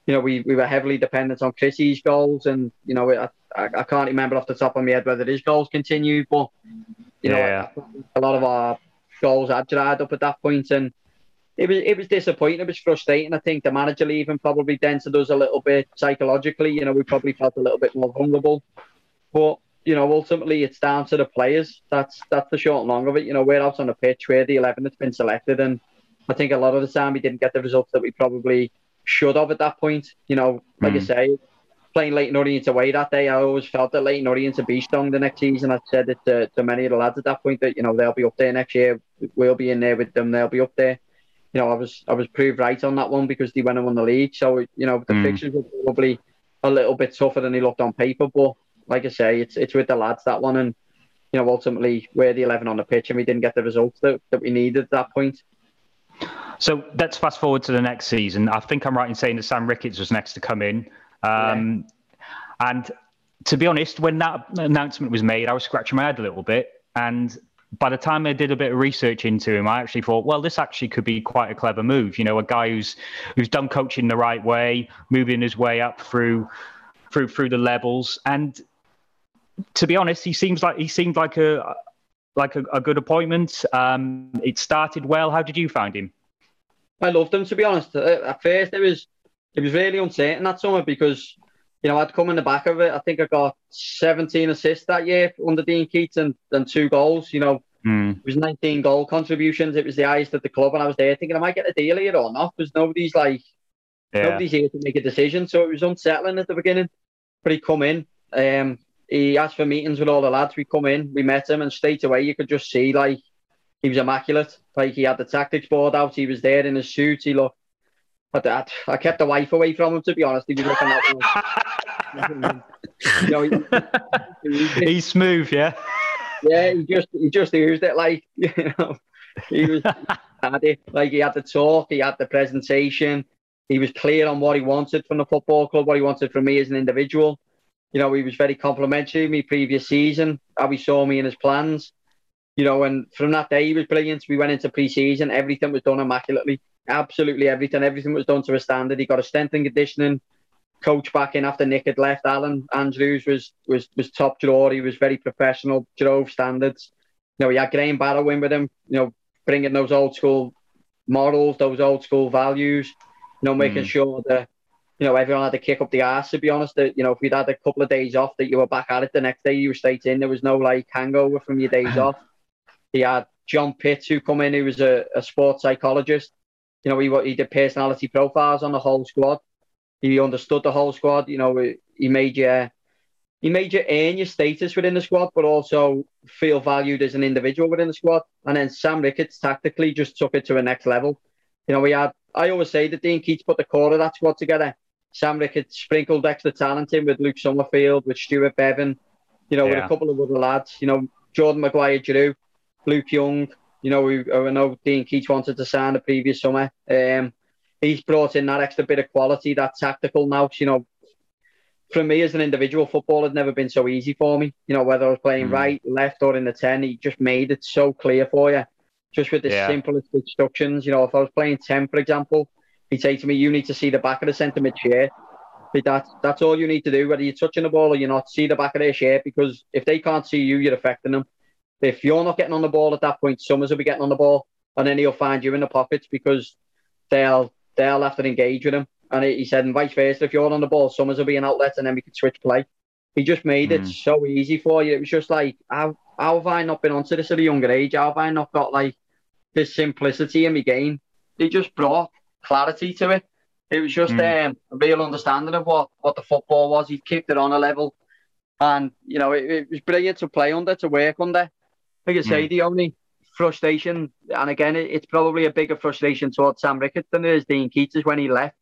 You know, we, we were heavily dependent on Chrissy's goals, and you know, I, I, I can't remember off the top of my head whether his goals continued, but you know, a lot of our goals had dried up at that point, and it was it was disappointing. It was frustrating. I think the manager leaving probably dented us a little bit psychologically. You know, we probably felt a little bit more vulnerable. But you know, ultimately it's down to the players. That's that's the short and long of it. You know, we're out on the pitch, we're the eleven that's been selected, and I think a lot of the time we didn't get the results that we probably should have at that point. You know, like I Mm. say, playing Leyton Orient away that day, I always felt that Leyton Orient would be strong the next season. I said it to, to many of the lads at that point that you know they'll be up there next year. We'll be in there with them. They'll be up there. You know, I was I was proved right on that one because they went and won the league. So you know, the Mm. fixtures were probably a little bit tougher than they looked on paper, but like I say, it's it's with the lads that one, and you know, ultimately we're the eleven on the pitch, and we didn't get the results that, that we needed at that point. So let's fast forward to the next season. I think I'm right in saying that Sam Ricketts was next to come in. Um, And to be honest, when that announcement was made, I was scratching my head a little bit. And by the time I did a bit of research into him, I actually thought, well, this actually could be quite a clever move. You know, a guy who's who's done coaching the right way, moving his way up through through through the levels. And to be honest, he seems like he seemed like a like a, a good appointment. Um, it started well. How did you find him? I loved him to be honest. Uh, At first, it was it was really uncertain that summer because you know I'd come in the back of it. I think I got 17 assists that year under Dean Keats and, and two goals. You know, Hmm. it was 19 goal contributions. It was the highest at the club, and I was there thinking, am I getting a deal here or not? Because nobody's like Yeah. nobody's here to make a decision. So it was unsettling at the beginning. But he come in. Um, he asked for meetings with all the lads. We come in, we met him, and straight away you could just see like he was immaculate. Like he had the tactics board out. He was there in his suit. He looked. But that I kept the wife away from him. To be honest, he was looking at. you know, he, he- He's smooth, yeah. yeah, he just he just used it like you know he was had it like he had the talk, he had the presentation, he was clear on what he wanted from the football club, what he wanted from me as an individual. You know, he was very complimentary of me previous season, how he saw me in his plans. You know, and from that day he was brilliant. We went into pre-season, everything was done immaculately, absolutely everything. Everything was done to a standard. He got a strength and conditioning coach back in after Nick had left. Alan Andrews was was was top drawer. He was very professional, drove standards. You know, he had Graham Barrow in with him. You know, bringing those old school models, those old school values. You know, making Mm. sure that you know everyone had to kick up the ass. To be honest, that you know if we'd had a couple of days off, that you were back at it the next day. You were straight in. There was no like hangover from your days off. He had John Pitts who come in, who was a, a sports psychologist. You know, he he did personality profiles on the whole squad. He understood the whole squad. You know, he made you he made you earn your status within the squad, but also feel valued as an individual within the squad. And then Sam Ricketts tactically just took it to a next level. You know, we had I always say that Dean Keats put the core of that squad together. Sam Ricketts sprinkled extra talent in with Luke Summerfield, with Stuart Beavon, you know, with a couple of other lads. You know, Jordan Maguire Drew, Luke Young, you know, who, who I know Dean Keats wanted to sign the previous summer. Um, he's brought in that extra bit of quality, that tactical now. You know, for me as an individual, football had never been so easy for me. You know, whether I was playing Mm. right, left, or in the 10, he just made it so clear for you. Just with the Yeah. simplest instructions. You know, if I was playing 10, for example, he'd say to me, You need to see the back of the centre mid shirt. But That's, that's all you need to do, whether you're touching the ball or you're not, see the back of their shirt because if they can't see you, you're affecting them. If you're not getting on the ball at that point, Summers will be getting on the ball and then he'll find you in the pockets because they'll they'll have to engage with him. And he he said, and vice versa, if you're on the ball, Summers will be an outlet and then we can switch play. He just made it Mm. so easy for you. It was just like, how, how have I not been onto this at a younger age? How have I not got like this simplicity in my game? He just brought clarity to it. It was just Mm. um, a real understanding of what, what the football was. He kicked it on a level. And, you know, it, it was brilliant to play under, to work under. Like I say, the only frustration, and again, it, it's probably a bigger frustration towards Sam Ricketts than it is Dean Keats is when he left.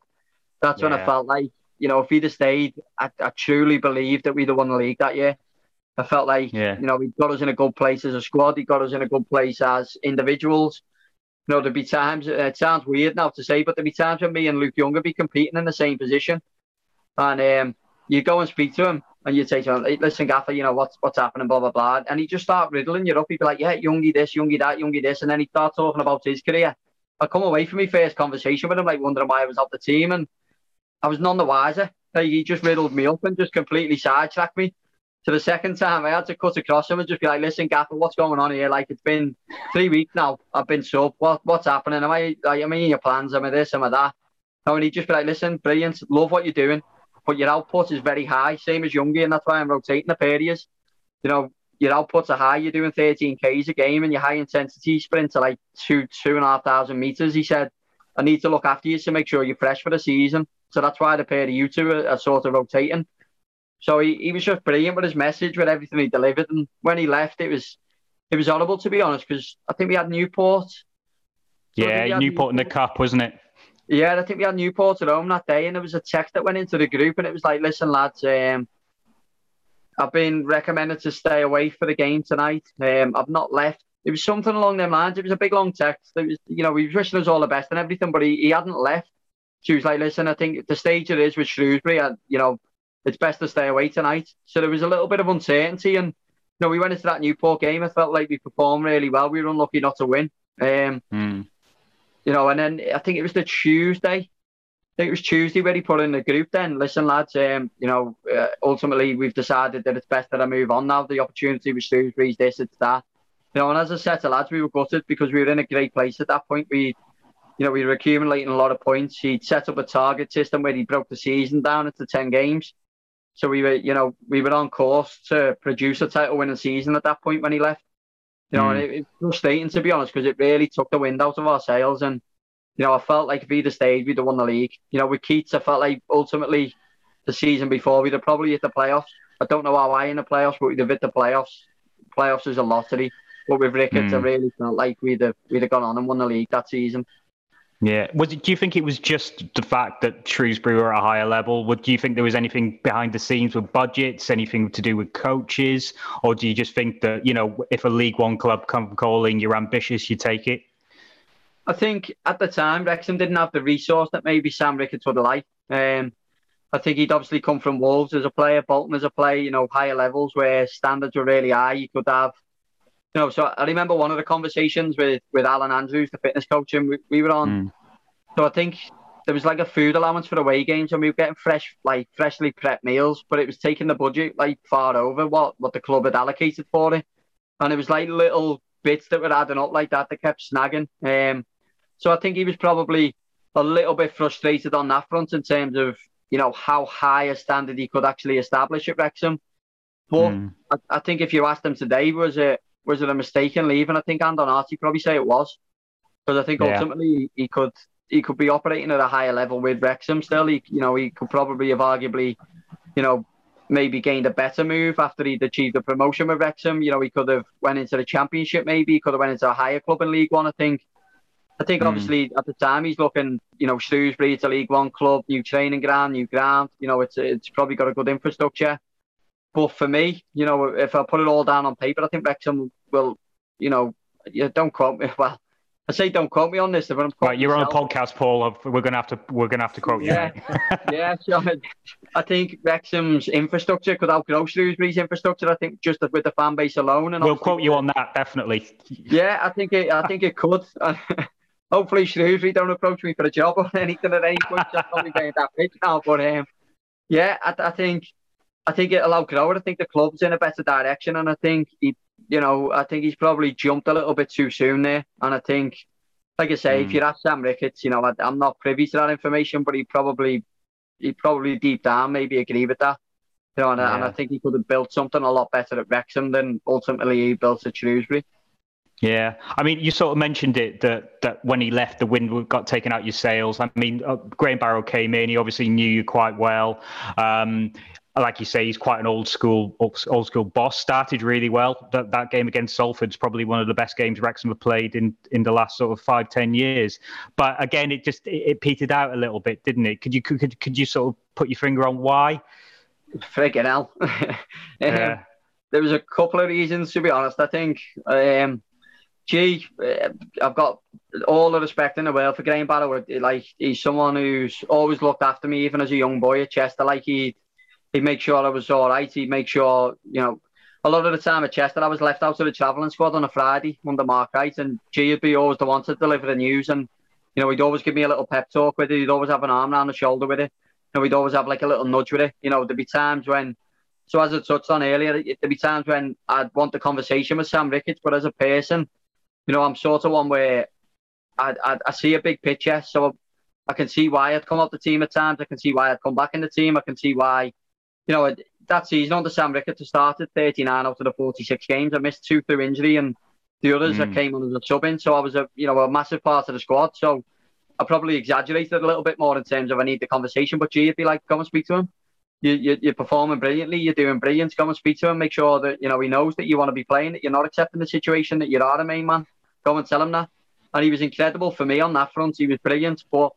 That's when I felt like, you know, if he'd have stayed, I, I truly believe that we'd have won the league that year. I felt like, Yeah. you know, he got us in a good place as a squad. He got us in a good place as individuals. You know, there'd be times, it sounds weird now to say, but there'd be times when me and Luke Young would be competing in the same position. And um, you go and speak to him and you'd say to him, hey, listen, Gaffer, you know, what's what's happening, blah, blah, blah. And he'd just start riddling you up. He'd be like, yeah, Youngie this, Youngie that, Youngie this. And then he'd start talking about his career. I come away from my first conversation with him, like wondering why I was off the team. And I was none the wiser. Like, he just riddled me up and just completely sidetracked me. To the second time, I had to cut across him and just be like, "Listen, Gaffer, what's going on here? Like, it's been three weeks now. I've been sub. What what's happening? Am I like, am I in your plans? Am I this? Am I that?" And he'd just be like, "Listen, brilliant. Love what you're doing, but your output is very high, same as Youngie, and that's why I'm rotating the areas. you know, your outputs are high. You're doing 13 k's a game, and your high intensity sprints are like two two and a half thousand meters. He said, I need to look after you to make sure you're fresh for the season. So that's why the pair of you two are, are sort of rotating. So he, he was just brilliant with his message, with everything he delivered. And when he left, it was it was horrible to be honest, because I think we had Newport. So I think we Yeah, had Newport in the cup, wasn't it? yeah, I think we had Newport at home that day, and there was a text that went into the group, and it was like, "Listen, lads, um, I've been recommended to stay away for the game tonight. Um, I've not left." It was something along them lines. It was a big long text. It was, you know, he was wishing us all the best and everything, but he, he hadn't left. She was like, "Listen, I think the stage it is with Shrewsbury, and you know, it's best to stay away tonight." So there was a little bit of uncertainty, and you know, we went into that Newport game. I felt like we performed really well. We were unlucky not to win. Um, Hmm. you know, and then I think it was the Tuesday. I think it was Tuesday where he put in the group. Then listen, lads. Um, you know, uh, ultimately we've decided that it's best that I move on now. The opportunity with Shrewsbury's this, it's that. You know, and as I said to lads, we were gutted because we were in a great place at that point. We, you know, we were accumulating a lot of points. He'd set up a target system where he broke the season down into ten games. So we were, you know, we were on course to produce a title-winning season at that point when he left. You know, Mm. and it, it's frustrating to be honest because it really took the wind out of our sails. And you know, I felt like if he'd have stayed, we'd have won the league. You know, with Keats, I felt like ultimately the season before we'd have probably hit the playoffs. I don't know how high in the playoffs, but we'd have hit the playoffs. Playoffs is a lottery. But with Ricketts, I Mm. really felt like we'd have we'd have gone on and won the league that season. Yeah. Was it, do you think it was just the fact that Shrewsbury were at a higher level? Would do you think there was anything behind the scenes with budgets, anything to do with coaches, or do you just think that you know if a League One club come calling, you're ambitious, you take it? I think at the time Wrexham didn't have the resource that maybe Sam Ricketts would liked. Um, I think he'd obviously come from Wolves as a player, Bolton as a player, you know, higher levels where standards were really high. You could have, you know, so I remember one of the conversations with with Alan Andrews, the fitness coach, and we, we were on. Mm. So I think there was like a food allowance for away games, and we were getting fresh, like freshly prepped meals, but it was taking the budget like far over what what the club had allocated for it, and it was like little bits that were adding up like that that kept snagging. Um, so I think he was probably a little bit frustrated on that front in terms of you know how high a standard he could actually establish at Wrexham. But Mm. I, I think if you asked him today, was it was it a mistake in leaving? I think Andon Artie probably say it was, because I think Yeah. ultimately he could he could be operating at a higher level with Wrexham still. He you know he could probably have arguably, you know, maybe gained a better move after he'd achieved the promotion with Wrexham. You know, he could have went into the Championship. Maybe he could have went into a higher club in League One. I think. I think Mm. obviously at the time he's looking, you know, Shrewsbury, it's a League One club, new training ground, new ground. You know, it's it's probably got a good infrastructure. But for me, you know, if I put it all down on paper, I think Wrexham will, you know, yeah, don't quote me. Well, I say don't quote me on this. But I'm Right, you're on a podcast, Paul. of- We're gonna have to we're gonna have to quote you. Yeah. yeah, so I think Wrexham's infrastructure could outgrow Shrewsbury's infrastructure. I think just with the fan base alone, and We'll quote you on that definitely. Yeah, I think it. I think it could. Hopefully, Shrewsbury don't approach me for a job or anything at any point. I'm probably going that pitch now, but um, yeah, I, I think I think it'll outgrow it. I think the club's in a better direction, and I think he, you know, I think he's probably jumped a little bit too soon there. And I think, like I say, if Mm. you ask Sam Ricketts, you know, I, I'm not privy to that information, but he probably, he probably deep down maybe agree with that. You know, and, I and I think he could have built something a lot better at Wrexham than ultimately he built at Shrewsbury. Yeah, I mean, you sort of mentioned it that that when he left, the wind got taken out your sails. I mean, uh, Graham Barrow came in; he obviously knew you quite well. Um, like you say, he's quite an old school old school boss. Started really well. That that game against Salford's probably one of the best games Wrexham have played in in the last sort of five ten years. But again, it just it, it petered out a little bit, didn't it? Could you could could you sort of put your finger on why? Friggin' hell. Um, Yeah. there was a couple of reasons, to be honest. I think, um, gee, uh, I've got all the respect in the world for Graham Barrow. Like, he's someone who's always looked after me, even as a young boy at Chester. Like, he, he'd make sure I was all right. He'd make sure, you know, a lot of the time at Chester, I was left out of the travelling squad on a Friday under Mark Wright, and G would be always the one to deliver the news. And, you know, he'd always give me a little pep talk with it. He'd always have an arm around the shoulder with it. Know, we'd always have like a little nudge with it. You know, there'd be times when, so as I touched on earlier, there'd be times when I'd want the conversation with Sam Ricketts, but as a person, you know, I'm sort of one where I, I, I see a big picture. So I can see why I'd come up the team at times. I can see why I'd come back in the team. I can see why, you know, that season under Sam Ricketts started 39 out of the 46 games. I missed two through injury, and the others I Mm. came on as a sub in. So I was a you know a massive part of the squad. So I probably exaggerated a little bit more in terms of I need the conversation. But G, would be like, come and speak to him. You, you, you're performing brilliantly. You're doing brilliant. Come and speak to him. Make sure that you know he knows that you want to be playing. That you're not accepting the situation. That you are a main man. Go and tell him that. And he was incredible for me on that front. He was brilliant. But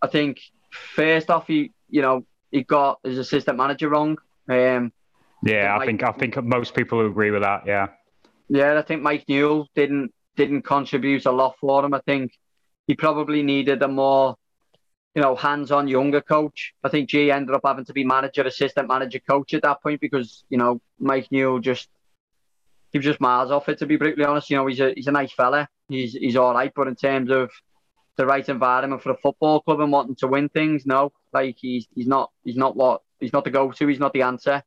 I think first off, he you know he got his assistant manager wrong. Um, Yeah, I Mike- think I think most people agree with that. Yeah. yeah, I think Mike Newell didn't didn't contribute a lot for him. I think he probably needed a more, you know, hands-on younger coach. I think G ended up having to be manager, assistant manager, coach at that point because you know Mike Newell just he was just miles off it. To be brutally honest, you know he's a he's a nice fella. He's he's all right, but in terms of the right environment for a football club and wanting to win things, no, like he's he's not he's not what he's not the go-to. He's not the answer.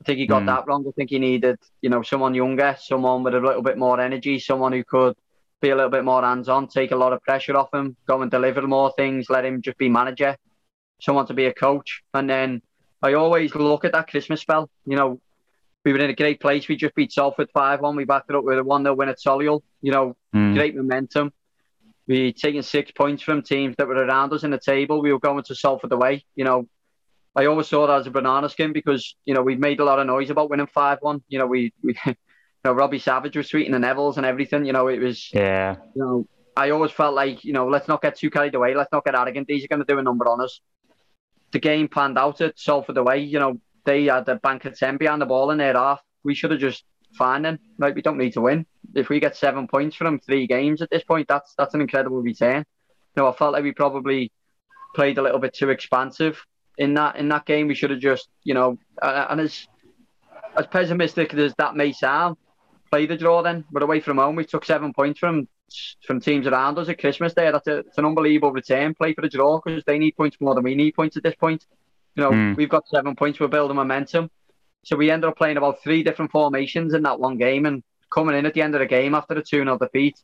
I think he got Mm. that wrong. I think he needed, you know, someone younger, someone with a little bit more energy, someone who could be a little bit more hands-on, take a lot of pressure off him, go and deliver more things, let him just be manager, someone to be a coach. And then I always look at that Christmas spell. You know, we were in a great place. We just beat Salford 5-1. We backed it up with a 1-0 win at Solihull. You know, Mm. great momentum. We taken six points from teams that were around us in the table. We were going to Salford away. You know, I always saw that as a banana skin because you know we've made a lot of noise about winning five one. You know, we we you know Robbie Savage was tweeting the Neville's and everything. You know, it was Yeah. you know I always felt like you know let's not get too carried away. Let's not get arrogant. These are going to do a number on us. The game panned out at Salford away. You know, they had the bank of ten behind the ball in their half. We should have just fine then. Like we don't need to win. If we get seven points from three games at this point, that's that's an incredible return. You know, I felt like we probably played a little bit too expansive in that in that game. We should have just, you know, uh, and as as pessimistic as that may sound, play the draw. Then we're away from home. We took seven points from from teams around us at Christmas Day. That's a, it's an unbelievable return. Play for the draw because they need points more than we need points at this point. You know, Mm. we've got seven points. We're building momentum. So we ended up playing about three different formations in that one game, and coming in at the end of the game after the two 0 defeat,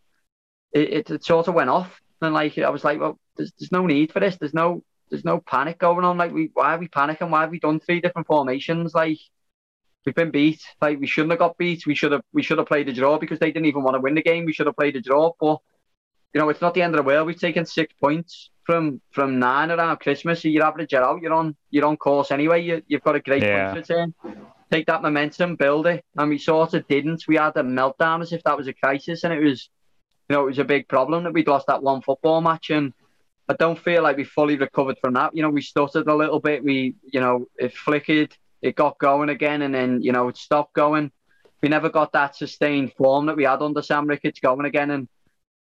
it, it, it sort of went off. And like I was like, well, there's, there's no need for this. There's no there's no panic going on. Like we why are we panicking? Why have we done three different formations? Like we've been beat. Like we shouldn't have got beat. We should have we should have played a draw because they didn't even want to win the game. We should have played a draw. But you know, it's not the end of the world. We've taken six points from from nine around Christmas. So you average it out. You're on you're on course anyway. You, you've got a great Yeah. points return. Take that momentum, build it, and we sort of didn't. We had a meltdown as if that was a crisis, and it was, you know, it was a big problem that we'd lost that one football match, and I don't feel like we fully recovered from that. You know, we stuttered a little bit. We, you know, it flickered, it got going again, and then you know it stopped going. We never got that sustained form that we had under Sam Ricketts going again, and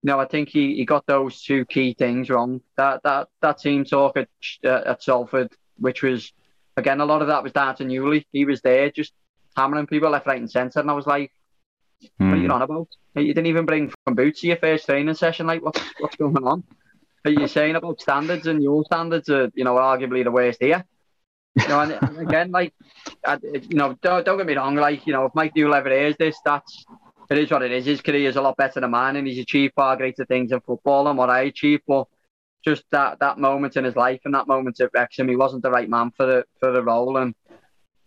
you know, I think he, he got those two key things wrong. That that that team talk at at Salford, which was again a lot of that was down to Newley. He was there just hammering people left, right, and centre, and I was like, "What are you Mm. on about? You didn't even bring from boots to your first training session. Like, what's what's going on? Are you saying about standards and your standards are you know arguably the worst here? You know, and, and again, like, I, you know, don't, don't get me wrong. Like, you know, if Mike Newell ever hears this, that's it is what it is. His career is a lot better than mine, and he's achieved far greater things in football than what I achieved. But just that that moment in his life and that moment at Wrexham, he wasn't the right man for the for the role. And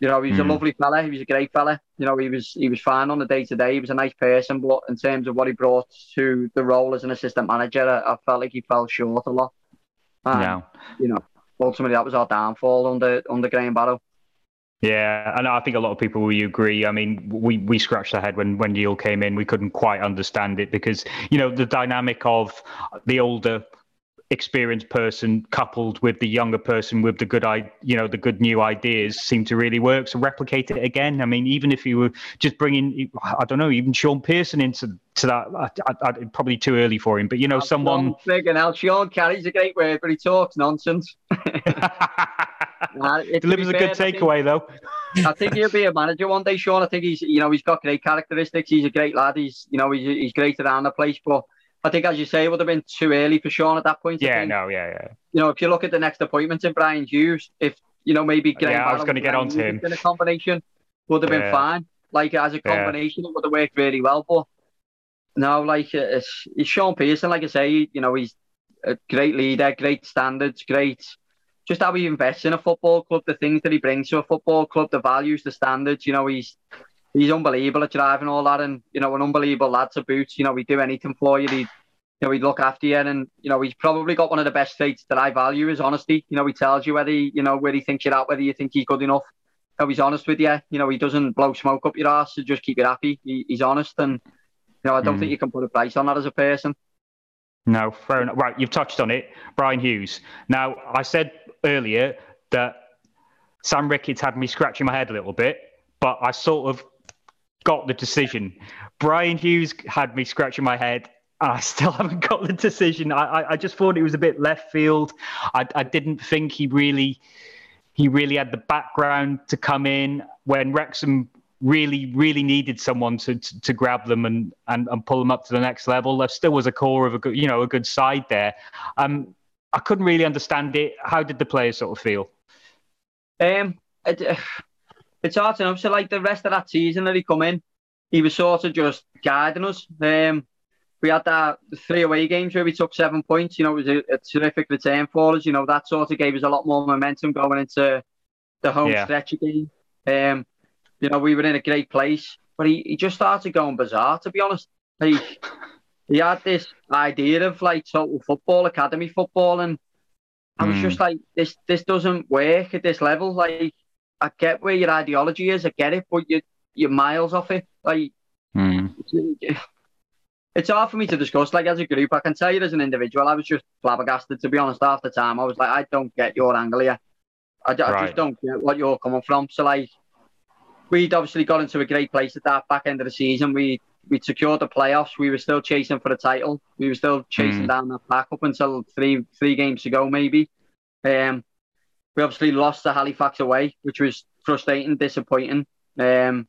you know, he was Mm. a lovely fella. He was a great fella. You know, he was he was fine on the day to day. He was a nice person, but in terms of what he brought to the role as an assistant manager, I, I felt like he fell short a lot. And, Yeah. You know, ultimately that was our downfall under under Graham Barrow. Yeah, and I think a lot of people will agree. I mean, we we scratched our head when when Neil came in. We couldn't quite understand it because you know the dynamic of the older experienced person coupled with the younger person with the good i you know the good new ideas seem to really work so replicate it again i mean even if you were just bringing i don't know even shaun pearson into to that I, I, probably too early for him but you know someone Friggin' hell, Sean Kelly's a great word, but he talks nonsense. Nah, delivers a good fair, think- takeaway though I think he'll be a manager one day, Sean. I think he's, you know, he's got great characteristics. He's a great lad. He's, you know, he's, he's great around the place. But I think, as you say, it would have been too early for Shaun at that point. I yeah think. no yeah yeah You know, if you look at the next appointment in Brian Hughes, if you know maybe Graham Yeah, I was gonna get Brian onto Hughes him. in a combination would have been Yeah. fine. Like as a Yeah. combination, it would have worked really well. But no, like uh, it's, it's Shaun Pearson. Like I say, you know, he's a great leader, great standards, great just how he invests in a football club, the things that he brings to a football club, the values, the standards. You know, he's he's unbelievable at driving all that, and you know, an unbelievable lad to boot. You know, he'd do anything for you. He'd you know, he'd look after you, and you know, he's probably got one of the best traits that I value is honesty. You know, he tells you whether he, you know where he thinks you're at, whether you think he's good enough. You know, he's honest with you. You know, he doesn't blow smoke up your ass to just keep you happy. He, he's honest, and you know, I don't Mm. think you can put a price on that as a person. No, fair enough. Right, you've touched on it, Brian Hughes. Now, I said earlier that Sam Ricketts had me scratching my head a little bit, but I sort of got the decision. Bryan Hughes had me scratching my head. and I still haven't got the decision. I, I, I just thought it was a bit left field. I, I didn't think he really, he really had the background to come in when Wrexham really, really needed someone to, to, to grab them and, and, and pull them up to the next level. There still was a core of a good, you know, a good side there. Um, I couldn't really understand it. How did the players sort of feel? Um, it, it's hard to know. So, like the rest of that season that he come in, he was sort of just guiding us. Um, we had that three away games where we took seven points. You know, it was a, a terrific return for us. You know, that sort of gave us a lot more momentum going into the home Yeah. stretch again. Um, you know, we were in a great place, but he, he just started going bizarre. To be honest, like he had this idea of like total football, academy football, and I was Mm. just like, this this doesn't work at this level. Like, I get where your ideology is, I get it, but you you're miles off it. Like, it's hard for me to discuss. Like as a group, I can tell you as an individual, I was just flabbergasted. To be honest, half the time, I was like, I don't get your angle here. I, I Right. just don't get what you're coming from. So like, we'd obviously got into a great place at that back end of the season. We we secured the playoffs. We were still chasing for the title. We were still chasing Mm. down that back up until three three games to go, maybe. Um, we obviously lost to Halifax away, which was frustrating, disappointing. Um,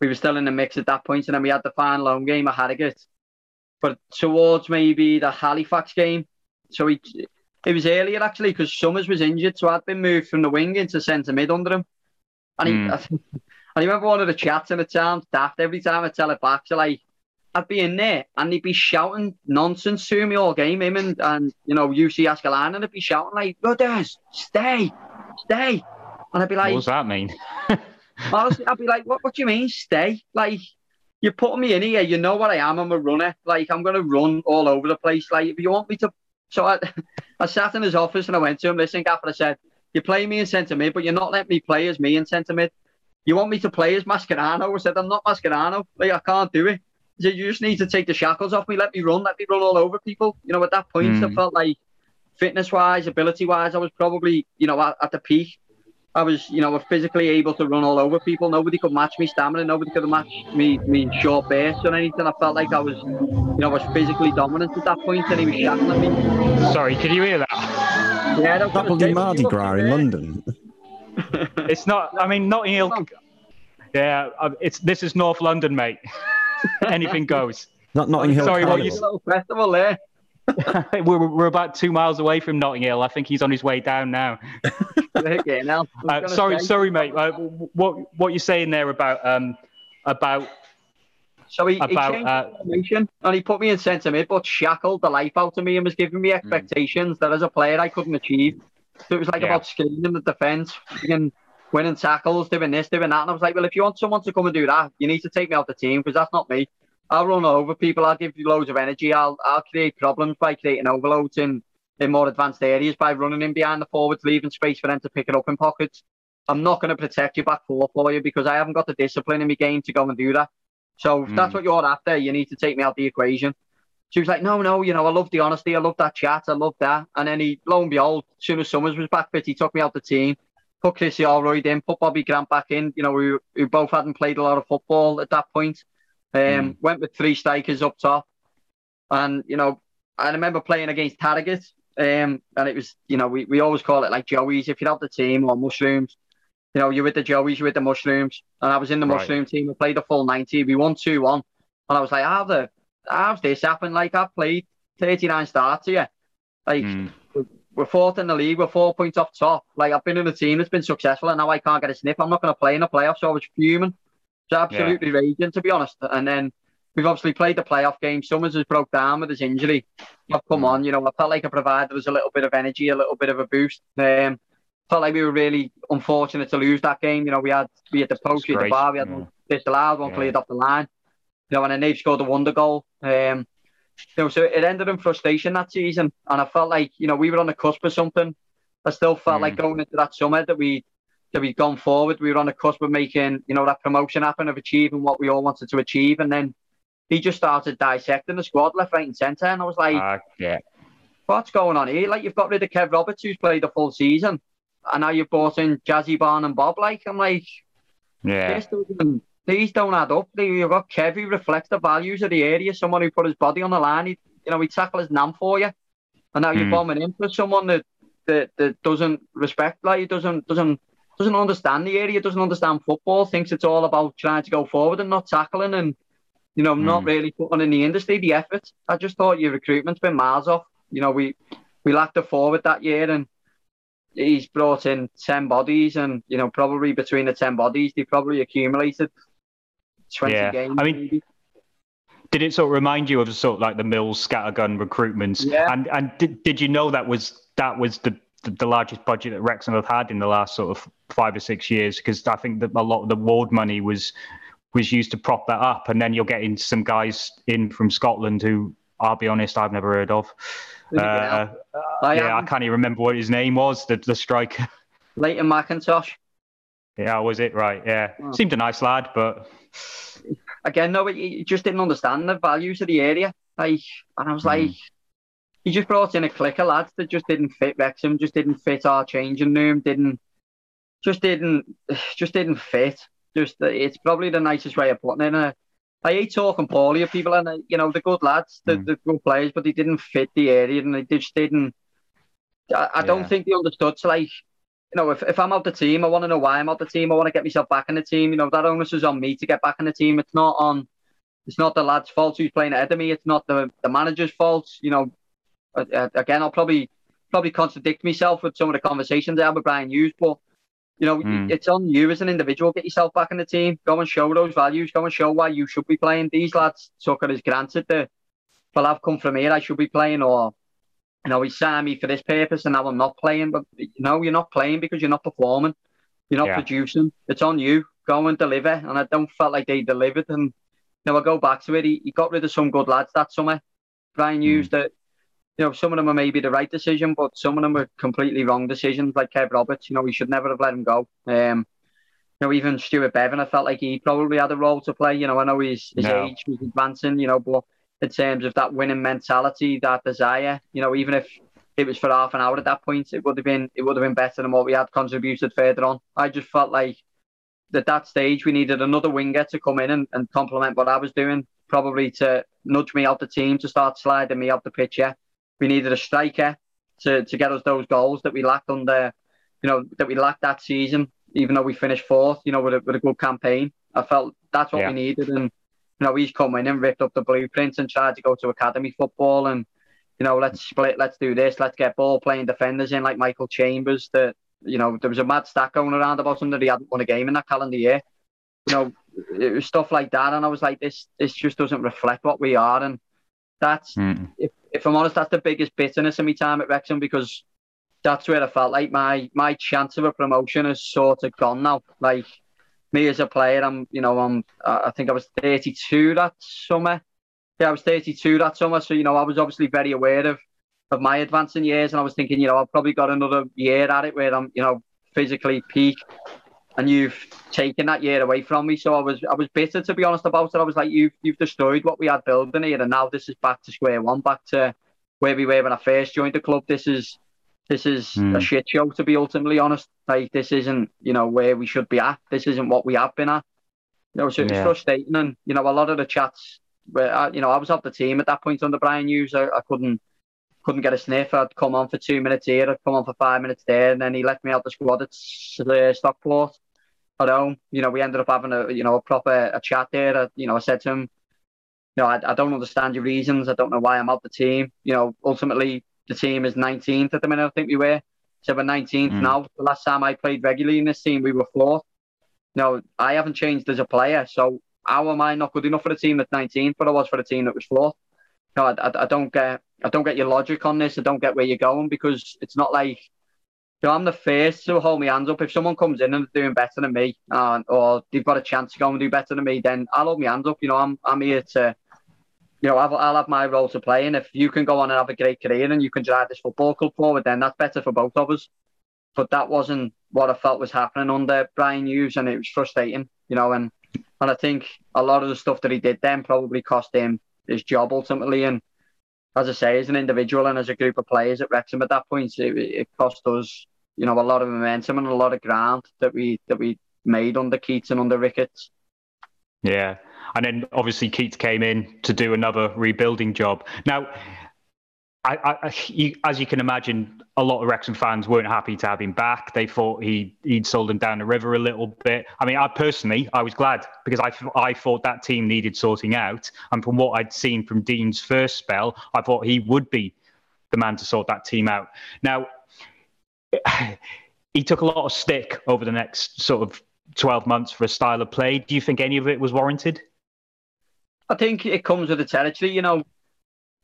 we were still in the mix at that point, and then we had the final home game at Harrogate. But towards maybe the Halifax game, so he, it was earlier actually because Summers was injured, so I'd been moved from the wing into centre mid under him. And he, Mm. I remember one of the chats in the town, daft every time I tell it back. So like, I'd be in there and he'd be shouting nonsense to me all game. Him and, and you know UC Ascalon, and they'd be shouting like, "Brothers, stay, stay," and I'd be like, what does that mean? honestly, I'd be like, what, what do you mean, stay? Like, you're putting me in here. You know what I am. I'm a runner. Like, I'm going to run all over the place. Like, if you want me to. So I, I sat in his office and I went to him, listen, Gaffer, I said, you play me in centre mid, but you're not letting me play as me in centre mid. You want me to play as Mascherano? I said, I'm not Mascherano. Like, I can't do it. He said, you just need to take the shackles off me. Let me run. Let me run all over people. You know, at that point, I Mm. felt like fitness wise, ability wise, I was probably, you know, at, at the peak. I was, you know, physically able to run all over people. Nobody could match me stamina. Nobody could match me, me short bursts or anything. I felt like I was, you know, I was physically dominant at that point, and he was shackling me. Sorry, could you hear that? Yeah, that, That will be Mardi Gras in London. It's not. I mean, Notting Hill. Yeah, uh, it's this is North London, mate. Anything goes. Not Notting Hill. Sorry, what Carnival. you- little festival there. we're, we're about two miles away from Notting Hill. I think he's on his way down now. yeah, now, Uh, sorry, say- sorry, mate. Uh, what what you're saying there about um about So he, he about, changed uh, the formation and he put me in centre mid, but shackled the life out of me and was giving Mm. me expectations that as a player I couldn't achieve. So it was like Yeah. about screening the defence, freaking winning tackles, doing this, doing that. And I was like, well, if you want someone to come and do that, you need to take me out the team because that's not me. I'll run over people. I'll give you loads of energy. I'll I'll create problems by creating overloads in, in more advanced areas by running in behind the forwards, leaving space for them to pick it up in pockets. I'm not going to protect your back four for you because I haven't got the discipline in my game to go and do that. So if that's Mm. what you're after, you need to take me out of the equation. She was like, no, no, you know, I love the honesty. I love that chat. I love that. And then he, lo and behold, as soon as Summers was back fit, he took me out of the team, put Chrissy Holroyd in, put Bobby Grant back in. You know, we, we both hadn't played a lot of football at that point. Um, Mm. Went with three strikers up top. And, you know, I remember playing against Harrogate. Um, and it was, you know, we, we always call it like Joey's. If you have the team or mushrooms, you know, you're with the Joey's, you're with the mushrooms. And I was in the Right. mushroom team. We played the full 90. We won 2 1. And I was like, how the, how's this happened? Like, I've played 39 starts here. Like, Mm. We're fourth in the league. We're four points off top. Like, I've been in a team that's been successful, and now I can't get a sniff. I'm not going to play in the playoffs. So I was fuming. It's absolutely raging, to be honest. And then we've obviously played the playoff game. Summers has broke down with his injury. I've come on, you know, I felt like I provided us a little bit of energy, a little bit of a boost. Um, felt like we were really unfortunate to lose that game. You know, we had we had the post, we had the bar, we had yeah. one disallowed, one Yeah. cleared off the line. You know, and then they've scored a wonder goal. Um, you know, so it ended in frustration that season, and I felt like you know we were on the cusp of something. I still felt like going into that summer that we that we'd gone forward. We were on the cusp of making you know that promotion happen, of achieving what we all wanted to achieve, and then he just started dissecting the squad left, right, and centre, and I was like, Uh, yeah. what's going on here? Like you've got rid of Kev Roberts, who's played the full season, and now you've brought in Jazzy Barn and Bob. Like I'm like, Yeah. this doesn't, these don't add up. You've got Kev who reflects the values of the area, someone who put his body on the line. He, you know, he tackle his nam for you, and now you're Hmm. bombing in for someone that, that that doesn't respect, like doesn't doesn't doesn't understand the area, doesn't understand football, thinks it's all about trying to go forward and not tackling and. You know, not Hmm. really putting in the industry the effort. I just thought your recruitment's been miles off. You know, we we lacked a forward that year, and he's brought in ten bodies, and you know, probably between the ten bodies, they probably accumulated twenty Yeah. games. I mean, maybe. Did it sort of remind you of sort of like the Mills scattergun recruitments? Yeah. And and did, did you know that was that was the the, the largest budget that Wrexham have had in the last sort of five or six years? Because I think that a lot of the ward money was was used to prop that up, and then you're getting some guys in from Scotland who, I'll be honest, I've never heard of. Uh, I yeah, I can't even remember what his name was. The the striker. Leighton McIntosh. Yeah, was it right? Yeah, Oh. seemed a nice lad, but Again, no, he just didn't understand the values of the area. Like, and I was like, he just brought in a clique of lads that just didn't fit Wrexham, just didn't fit our changing room, didn't, just didn't, just didn't fit. Just, uh, it's probably the nicest way of putting it. Uh, I hate talking poorly of people, and uh, you know, the good lads, the, the good players, but they didn't fit the area, and they just didn't. I, I don't think they understood. So, like, you know, if, if I'm out the team, I want to know why I'm out the team. I want to get myself back in the team. You know, that onus is on me to get back in the team. It's not on, it's not the lad's fault who's playing ahead of me. It's not the the manager's fault. You know, again, I'll probably probably contradict myself with some of the conversations I have with Bryan Hughes, but you know, Mm. it's on you as an individual. Get yourself back in the team. Go and show those values. Go and show why you should be playing. These lads took it as granted that, well, I've come from here. I should be playing, or you know, he signed me for this purpose, and now I'm not playing. But you know, you're not playing because you're not performing. You're not Yeah. producing. It's on you. Go and deliver. And I don't felt like they delivered. And you know, I go back to it. He, he got rid of some good lads that summer. Brian used that you know, some of them are maybe the right decision, but some of them were completely wrong decisions, like Kev Roberts. You know, we should never have let him go. Um, you know, even Stuart Beavon, I felt like he probably had a role to play. You know, I know his, his No. age was advancing, you know, but in terms of that winning mentality, that desire, you know, even if it was for half an hour at that point, it would have been it would have been better than what we had contributed further on. I just felt like at that stage we needed another winger to come in and, and complement what I was doing, probably to nudge me out the team to start sliding me up the pitch. Yeah, we needed a striker to, to get us those goals that we lacked under, you know, that we lacked that season. Even though we finished fourth, you know, with a, with a good campaign, I felt that's what Yeah. we needed. And you know, he's come in and ripped up the blueprint and tried to go to academy football and you know, let's split, let's do this, let's get ball playing defenders in like Michael Chambers. That you know, there was a mad stack going around about him that he hadn't won a game in that calendar year. You know, it was stuff like that, and I was like, this this just doesn't reflect what we are, and that's Mm. if, if I'm honest, that's the biggest bitterness of my time at Wrexham because that's where I felt like my my chance of a promotion is sort of gone now. Like me as a player, I'm you know I'm uh, I think I was 32 that summer. Yeah, I was 32 that summer, so you know I was obviously very aware of of my advancing years, and I was thinking, you know, I've probably got another year at it where I'm you know physically peak, and you've taken that year away from me. So I was I was bitter to be honest about it. I was like, you've you've destroyed what we had building here, and now this is back to square one, back to where we were when I first joined the club. This is this is Hmm. a shit show to be ultimately honest. Like this isn't you know where we should be at. This isn't what we have been at. You know, so it's Yeah. frustrating, and you know a lot of the chats where I, you know I was off the team at that point under Bryan Hughes. I, I couldn't couldn't get a sniff. I'd come on for two minutes here, I'd come on for five minutes there, and then he left me out the squad at uh, Stockport at home. You know, we ended up having a you know a proper a chat there. I, you know, I said to him, you know, I, I don't understand your reasons. I don't know why I'm out the team. You know, ultimately the team is 19th at the minute. I think we were. So we're 19th Mm. now. The last time I played regularly in this team, we were fourth. No, I haven't changed as a player. So how am I not good enough for the team that's 19th, but I was for the team that was fourth? No, I, I, I don't get I don't get your logic on this. I don't get where you're going because it's not like you know, I'm the first to hold my hands up. If someone comes in and they're doing better than me, uh, or they've got a chance to go and do better than me, then I'll hold my hands up. You know, I'm I'm here to, you know, I'll, I'll have my role to play. And if you can go on and have a great career and you can drive this football club forward, then that's better for both of us. But that wasn't what I felt was happening under Bryan Hughes, and it was frustrating. You know, and and I think a lot of the stuff that he did then probably cost him his job ultimately. And as I say, as an individual and as a group of players at Wrexham at that point, it, it cost us, you know, a lot of momentum and a lot of ground that we that we made under Keats and under Ricketts. Yeah. And then obviously Keats came in to do another rebuilding job. Now, I, I, as you can imagine, a lot of Wrexham fans weren't happy to have him back. They thought he he'd sold them down the river a little bit. I mean, I personally, I was glad because I I thought that team needed sorting out, and from what I'd seen from Dean's first spell, I thought he would be the man to sort that team out. Now, he took a lot of stick over the next sort of twelve months for a style of play. Do you think any of it was warranted? I think it comes with the territory. You know,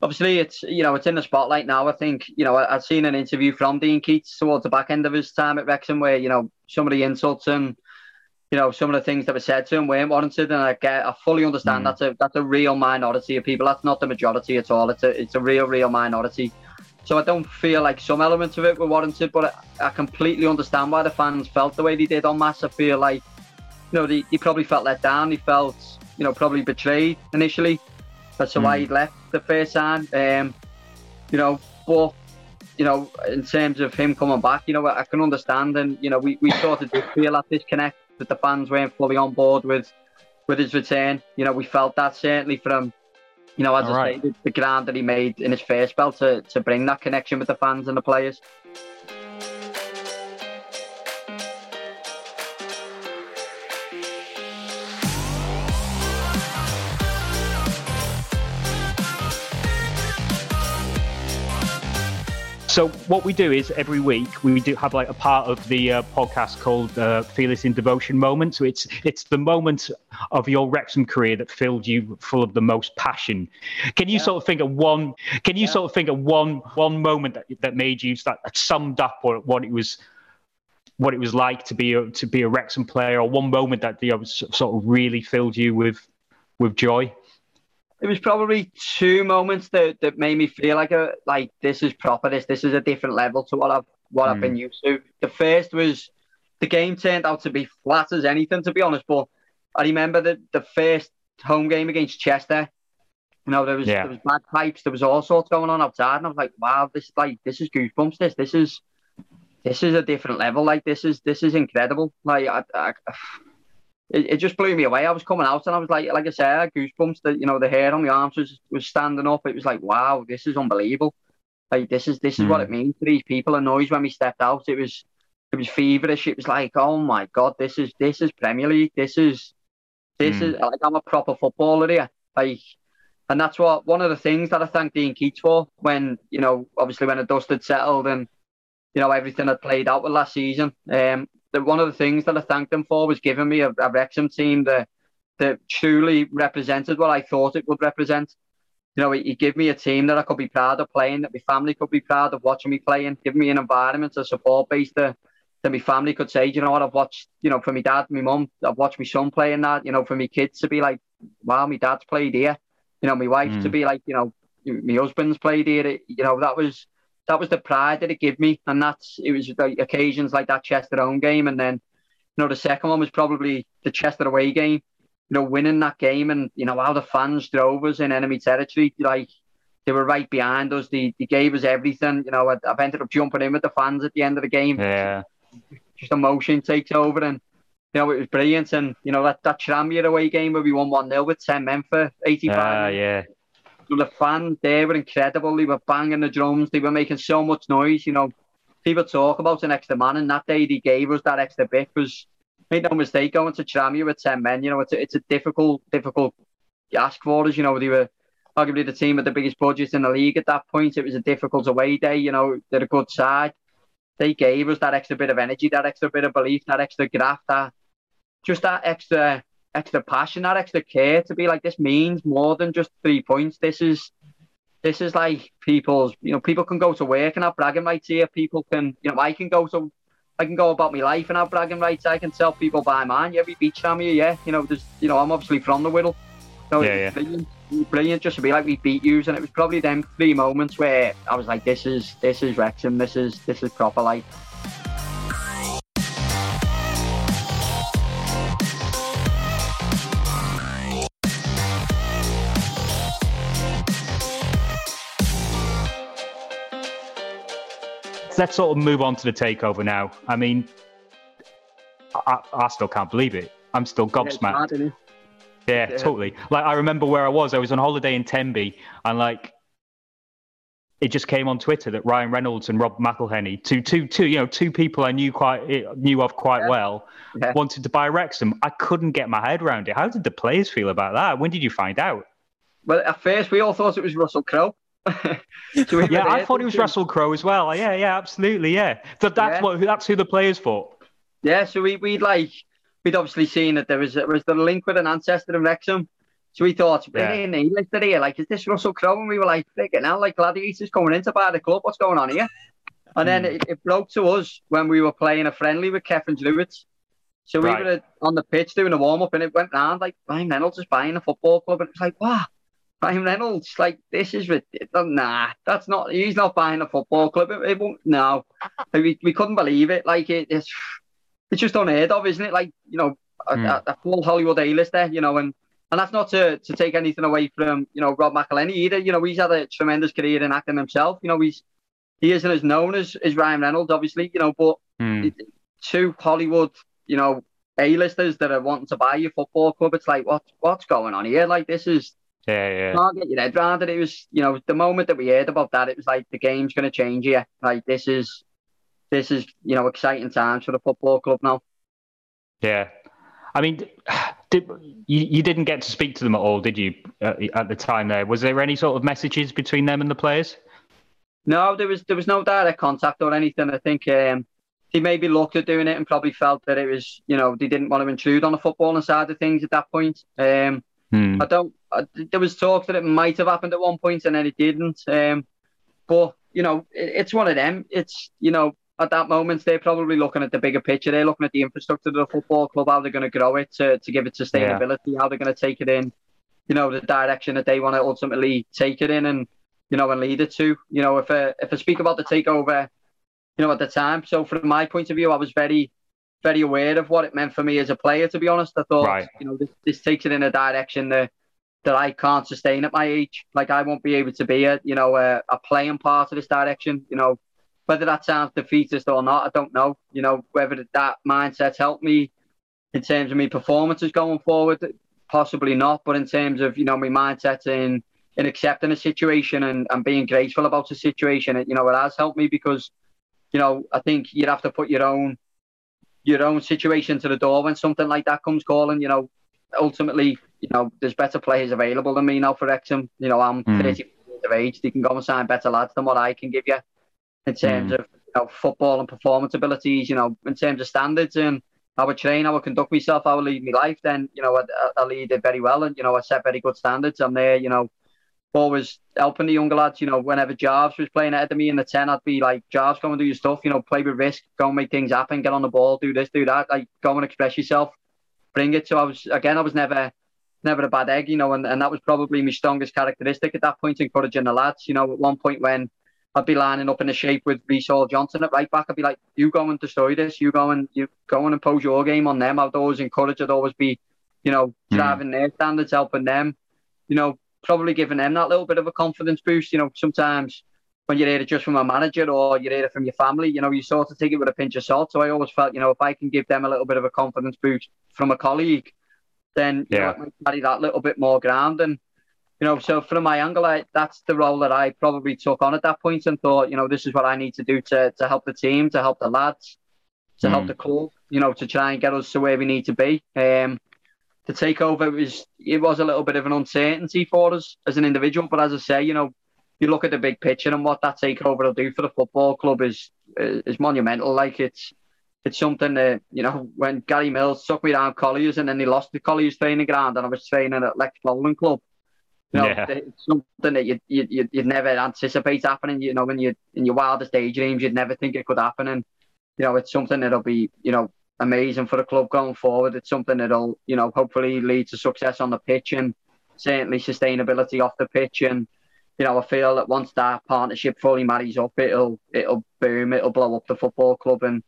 obviously it's you know it's in the spotlight now. I think you know I, I've seen an interview from Dean Keats towards the back end of his time at Wrexham where you know some of the insults and you know some of the things that were said to him weren't warranted, and I get I fully understand Mm. that's a that's a real minority of people. That's not the majority at all. It's a it's a real real minority. So I don't feel like some elements of it were warranted, but I, I completely understand why the fans felt the way they did on mass. I feel like you know they, they probably felt let down. They felt you know probably betrayed initially. That's why he left the first time. Um, you know, but you know, in terms of him coming back, you know, I can understand, and you know, we, we sort of did feel that disconnect that the fans weren't fully on board with with his return. You know, we felt that certainly from, you know, as All I right. the ground that he made in his first spell to to bring that connection with the fans and the players. So what we do is every week we do have like a part of the uh, podcast called uh, "Fearless in Devotion" moment. So it's it's the moment of your Wrexham career that filled you full of the most passion. Can you sort of think of one? Can you sort of think of one one moment that that made you that, that summed up what, what it was what it was like to be a, to be a Wrexham player, or one moment that you know, sort of really filled you with with joy? It was probably two moments that, that made me feel like a like this is proper. This this is a different level to what I've what I've been hmm. used to. The first was the game turned out to be flat as anything, to be honest. But I remember the the first home game against Chester. You know, there was Yeah. there was bagpipes, there was all sorts going on outside, and I was like, wow, this is like this is goosebumps. This this is this is a different level. Like this is this is incredible. Like I, I, it, it just blew me away. I was coming out and I was like, like I said, goosebumps. That you know, the hair on my arms was was standing up. It was like, wow, this is unbelievable. Like this is this is what Mm. it means to these people. And noise when we stepped out, it was it was feverish. It was like, oh my god, this is this is Premier League. This is this Mm. is like I'm a proper footballer here. Like, and that's what one of the things that I thank Dean Keats for when you know, obviously when the dust had settled and you know everything had played out with last season. Um, that one of the things that I thanked them for was giving me a, a Wrexham team that that truly represented what I thought it would represent. You know, he, he gave me a team that I could be proud of playing, that my family could be proud of watching me playing, give me an environment, a support base that, that my family could say, you know what, I've watched, you know, for my dad, my mum, I've watched my son playing that, you know, for my kids to be like, wow, my dad's played here. You know, my wife to Mm. be like, you know, my husband's played here. You know, that was that was the pride that it gave me, and that's it was like occasions like that Chester home game, and then you know the second one was probably the Chester away game. You know, winning that game, and you know how the fans drove us in enemy territory. Like they were right behind us. They, they gave us everything. You know, I, I've ended up jumping in with the fans at the end of the game. Yeah. Just emotion takes over, and you know it was brilliant. And you know that that Tranmere away game where we won one 0 with ten men for eighty five. Ah, yeah. The fans they were incredible. They were banging the drums. They were making so much noise. You know, people talk about an extra man, and that day they gave us that extra bit. Was make no mistake, going to Tranmere with ten men. You know, it's a, it's a difficult, difficult ask for us. You know, they were arguably the team with the biggest budget in the league at that point. It was a difficult away day. You know, they're a good side. They gave us that extra bit of energy, that extra bit of belief, that extra graft, that just that extra extra passion, that extra care to be like this means more than just three points. This is this is like people's, you know, people can go to work and have bragging rights here. People can, you know, I can go to, I can go about my life and have bragging rights. I can tell people by mine, yeah, we beat Sham here, yeah. You know, there's, you know, I'm obviously from the Wirral. So Yeah, yeah. Brilliant, brilliant just to be like we beat you, and it was probably them three moments where I was like, this is, this is Wrexham, this is, this is proper like. Let's sort of move on to the takeover now. I mean, I, I still can't believe it. I'm still Yeah, gobsmacked. mad. Yeah, Yeah. totally. Like I remember where I was. I was on holiday in Tenby, and like it just came on Twitter that Ryan Reynolds and Rob McElhenney, two, two, two, you know, two people I knew quite eh, knew of quite Yeah. well, Yeah. wanted to buy Wrexham. I couldn't get my head around it. How did the players feel about that? When did you find out? Well, at first we all thought it was Russell Crowe. We Yeah, I thought it was Russell Crowe as well. Yeah, yeah, absolutely, yeah. So that's Yeah. what that's who the players thought. Yeah, so we we'd like we'd obviously seen that there was there was the link with an ancestor in Wrexham. So we thought, Yeah. in he listed here, like, is this Russell Crowe? And we were like, freaking hell, like gladiators coming into buy the club. What's going on here? And then Hmm. it, it broke to us when we were playing a friendly with Cefn Druids. So we Right. were on the pitch doing a warm up, and it went round like Ryan Reynolds is buying a football club, and it was like, wow, Ryan Reynolds, like this is ridiculous. Nah, that's not. He's not buying a football club. It, it won't. No, we, we couldn't believe it. Like it, it's it's just unheard of, isn't it? Like you know, a, Hmm. a, a full Hollywood A-lister, you know, and and that's not to, to take anything away from you know Rob McElhenney either. You know, he's had a tremendous career in acting himself. You know, he's he isn't as known as, as Ryan Reynolds, obviously. You know, but Hmm. two Hollywood, you know, A-listers that are wanting to buy your football club. It's like, what what's going on here? Like this is Yeah, yeah. can't get your head around it. It was, you know, the moment that we heard about that, it was like the game's going to change here. Like this is, this is, you know, exciting times for the football club now. Yeah, I mean, did, you you didn't get to speak to them at all, did you? Uh, at the time, there was there any sort of messages between them and the players? No, there was there was no direct contact or anything. I think um, he maybe looked at doing it and probably felt that it was, you know, they didn't want to intrude on the footballing side of things at that point. Um, Hmm. I don't. I, there was talk that it might have happened at one point and then it didn't. Um, but you know, it, it's one of them. It's you know, at that moment they're probably looking at the bigger picture. They're looking at the infrastructure of the football club, how they're going to grow it to, to give it sustainability, how they're going to take it in, you know, the direction that they want to ultimately take it in, and you know, and lead it to. You know, if I, if I speak about the takeover, you know, at the time. So from my point of view, I was very very aware of what it meant for me as a player. To be honest, I thought, Right. you know, this, this takes it in a direction that that I can't sustain at my age. Like I won't be able to be a, you know, a, a playing part of this direction. You know, whether that sounds defeatist or not, I don't know. You know, whether that mindset helped me in terms of my performances going forward, possibly not. But in terms of you know my mindset in in accepting a situation and, and being grateful about the situation, it, you know, it has helped me because, you know, I think you'd have to put your own your own situation to the door when something like that comes calling. You know, ultimately, you know, there's better players available than me now for Wrexham. You know, I'm Mm. 30 years of age. They can go and sign better lads than what I can give you in terms Mm. of you know, football and performance abilities. You know, in terms of standards and how I train, how I conduct myself, how I lead my life. Then you know, I, I lead it very well, and you know, I set very good standards. I'm there. You know. Always helping the younger lads, you know, whenever Jarvis was playing ahead of me in the 10, I'd be like, Jarvis, go and do your stuff, you know, play with risk, go and make things happen, get on the ball, do this, do that, like, go and express yourself, bring it. So I was, again, I was never, never a bad egg, you know, and, and that was probably my strongest characteristic at that point, encouraging the lads, you know, at one point when I'd be lining up in the shape with Reece Hall Johnson at right back, I'd be like, you go and destroy this, you go and, you go and impose your game on them. I'd always encourage, I'd always be, you know, Mm. driving their standards, helping them, you know, probably giving them that little bit of a confidence boost. You know, sometimes when you hear it just from a manager or you hear it from your family, you know, you sort of take it with a pinch of salt. So I always felt, you know, if I can give them a little bit of a confidence boost from a colleague, then you know, Yeah. carry that little bit more ground. And you know, so from my angle, I, that's the role that I probably took on at that point and thought, you know, this is what I need to do to to help the team, to help the lads, to help Mm. the club, you know, to try and get us to where we need to be. Um, the takeover was it was a little bit of an uncertainty for us as an individual, but as I say, you know, you look at the big picture and what that takeover will do for the football club is is monumental. Like it's it's something that you know when Gary Mills took me down Colliers and then he lost the Colliers training ground and I was training at Lex Bowling Club. You know, Yeah. it's something that you you you you'd never anticipate happening. You know, when you in your wildest daydreams, you'd never think it could happen. And you know, it's something that'll be you know amazing for the club going forward. It's something that'll you know hopefully lead to success on the pitch and certainly sustainability off the pitch. And you know, I feel that once that partnership fully marries up, it'll it'll boom, it'll blow up the football club. And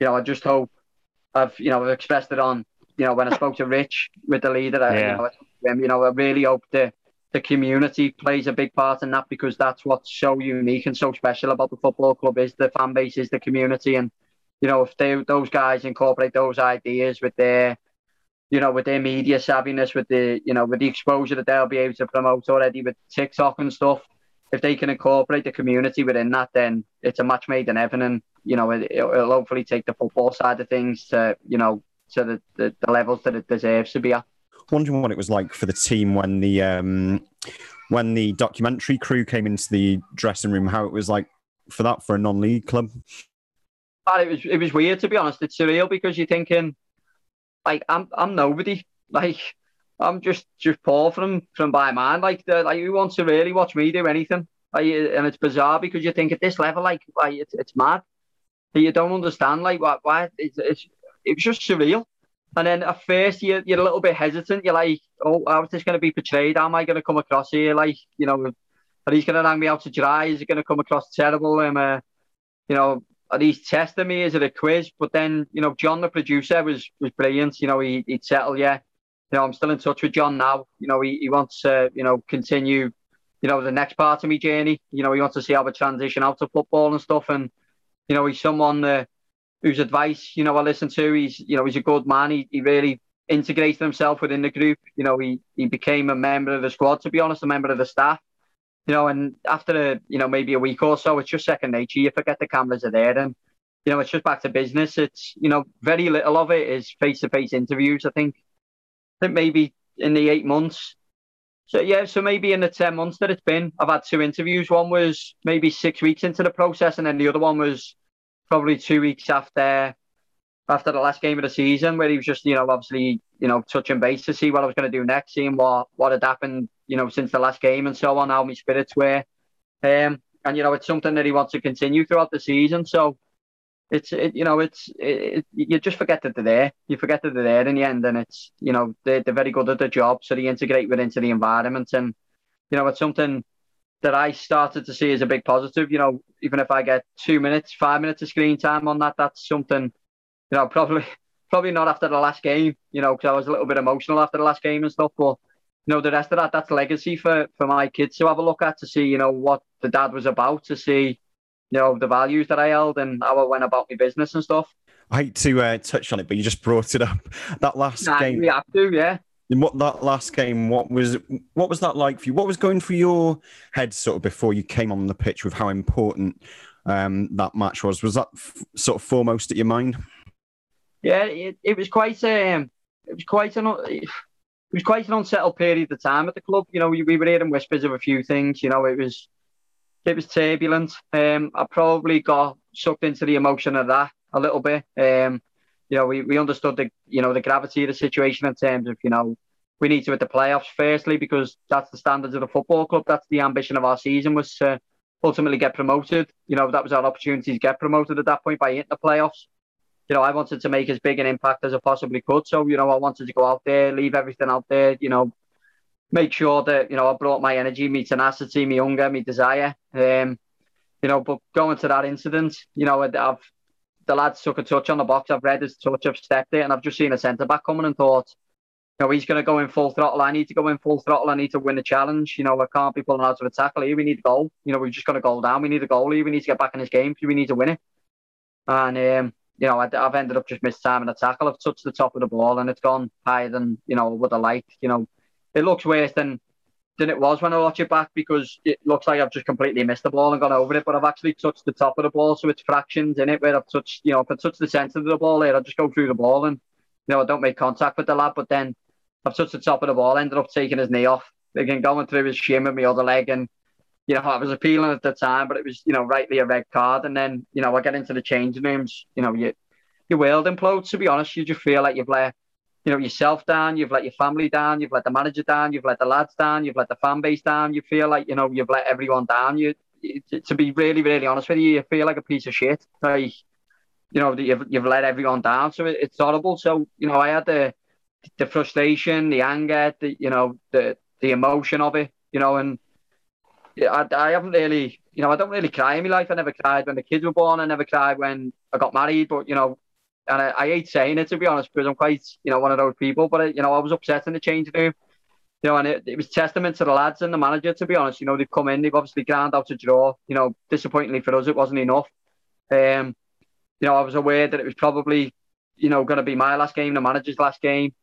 you know, I just hope I've you know I've expressed it on you know when I spoke to Rich with the leader. I, Yeah. you, know, I- you know, I really hope the the community plays a big part in that because that's what's so unique and so special about the football club is the fan base, is the community, and you know if they those guys incorporate those ideas with their you know with their media savviness, with the you know with the exposure that they'll be able to promote already with TikTok and stuff. If they can incorporate the community within that, then it's a match made in heaven, and you know it, it'll hopefully take the football side of things to you know to the, the, the levels that it deserves to be at. Wondering what it was like for the team when the um, when the documentary crew came into the dressing room. How it was like for that for a non-league club. But it was it was weird to be honest. It's surreal because you're thinking, like I'm I'm nobody. Like I'm just just Paul from from by man. Like the, like who wants to really watch me do anything? Like, and it's bizarre because you think at this level, like like it's it's mad. You don't understand like why why it's, it's it was just surreal. And then at first you're, you're a little bit hesitant. You're like, oh, how is this going to be portrayed? How am I going to come across here? Like, you know, are these going to hang me out to dry? Is it going to come across terrible? Um, uh, you know, are these testing me? Is it a quiz? But then, you know, John, the producer, was was brilliant. You know, he, he'd settle, yeah. You know, I'm still in touch with John now. You know, he, he wants to, you know, continue, you know, the next part of my journey. You know, he wants to see how I transition out of football and stuff. And, you know, he's someone uh, whose advice, you know, I listen to. He's, you know, he's a good man. He, he really integrated himself within the group. You know, he, he became a member of the squad, to be honest, a member of the staff. You know, and after a, you know, maybe a week or so, it's just second nature. You forget the cameras are there and, you know, it's just back to business. It's, you know, very little of it is face-to-face interviews, I think. I think maybe in the eight months. So yeah, so maybe in the ten months that it's been, I've had two interviews. One was maybe six weeks into the process, and then the other one was probably two weeks after after the last game of the season, where he was just, you know, obviously, you know, touching base to see what I was going to do next, seeing what what had happened, you know, since the last game and so on, how my spirits were. Um, and you know, it's something that he wants to continue throughout the season. So it's it, you know it's it, you just forget that they're there. You forget that they're there in the end, and it's you know they're, they're very good at their job, so they integrate with into the environment, and you know it's something that I started to see as a big positive. You know, even if I get two minutes, five minutes of screen time on that, that's something. You know, probably probably not after the last game. You know, because I was a little bit emotional after the last game and stuff, but. You know, the rest of that, that's legacy for, for my kids to have a look at, to see, you know, what the dad was about, to see, you know, the values that I held and how I went about my business and stuff. I hate to uh, touch on it, but you just brought it up. That last Nah, game, we have to, yeah. what that last game, what was what was that like for you? What was going through your head sort of before you came on the pitch with how important um, that match was? Was that f- sort of foremost at your mind? Yeah, it, it was quite um, it was quite an it was quite an unsettled period of time at the club. You know, we, we were hearing whispers of a few things. You know, it was it was turbulent. Um, I probably got sucked into the emotion of that a little bit. Um, you know, we, we understood the you know the gravity of the situation in terms of you know we need to hit the playoffs firstly because that's the standards of the football club. That's the ambition of our season was to ultimately get promoted. You know, that was our opportunity to get promoted at that point by hitting the playoffs you know, I wanted to make as big an impact as I possibly could. So, you know, I wanted to go out there, leave everything out there, you know, make sure that, you know, I brought my energy, my tenacity, my hunger, my desire. Um, you know, but going to that incident, you know, I've the lads took a touch on the box. I've read his touch, I've stepped it, and I've just seen a centre back coming and thought, you know, he's going to go in full throttle. I need to go in full throttle. I need to win the challenge. You know, I can't be pulling out of a tackle here. We need a goal. You know, we've just got to goal down. We need a goal here. We need to get back in this game. We need to win it. And um, you know, I, have ended up just mistiming a tackle. I've touched the top of the ball and it's gone higher than, you know, would I like. You know, it looks worse than than it was when I watch it back because it looks like I've just completely missed the ball and gone over it, but I've actually touched the top of the ball, so it's fractions in it where I've touched, you know, if I touch the centre of the ball there, I just go through the ball and, you know, I don't make contact with the lad, but then I've touched the top of the ball, ended up taking his knee off, again going through his shin with my other leg and you know, I was appealing at the time, but it was, you know, rightly a red card. And then, you know, I get into the changing rooms, you know, you, your world implodes, to be honest. You just feel like you've let, you know, yourself down, you've let your family down, you've let the manager down, you've let the lads down, you've let the fan base down. You feel like, you know, you've let everyone down. You, to- be really, really honest with you, you feel like a piece of shit. Like, you know, you've, you've let everyone down. So it, it's horrible. So, you know, I had the, the frustration, the anger, the, you know, the, the emotion of it, you know, and I, I haven't really, you know, I don't really cry in my life. I never cried when the kids were born. I never cried when I got married. But you know, and I, I hate saying it to be honest, because I'm quite, you know, one of those people. But you know, I was upset in the change room. You know, and it, it was testament to the lads and the manager. To be honest, you know, they've come in, they've obviously ground out a draw. You know, disappointingly for us, it wasn't enough. Um, you know, I was aware that it was probably, you know, going to be my last game, the manager's last game.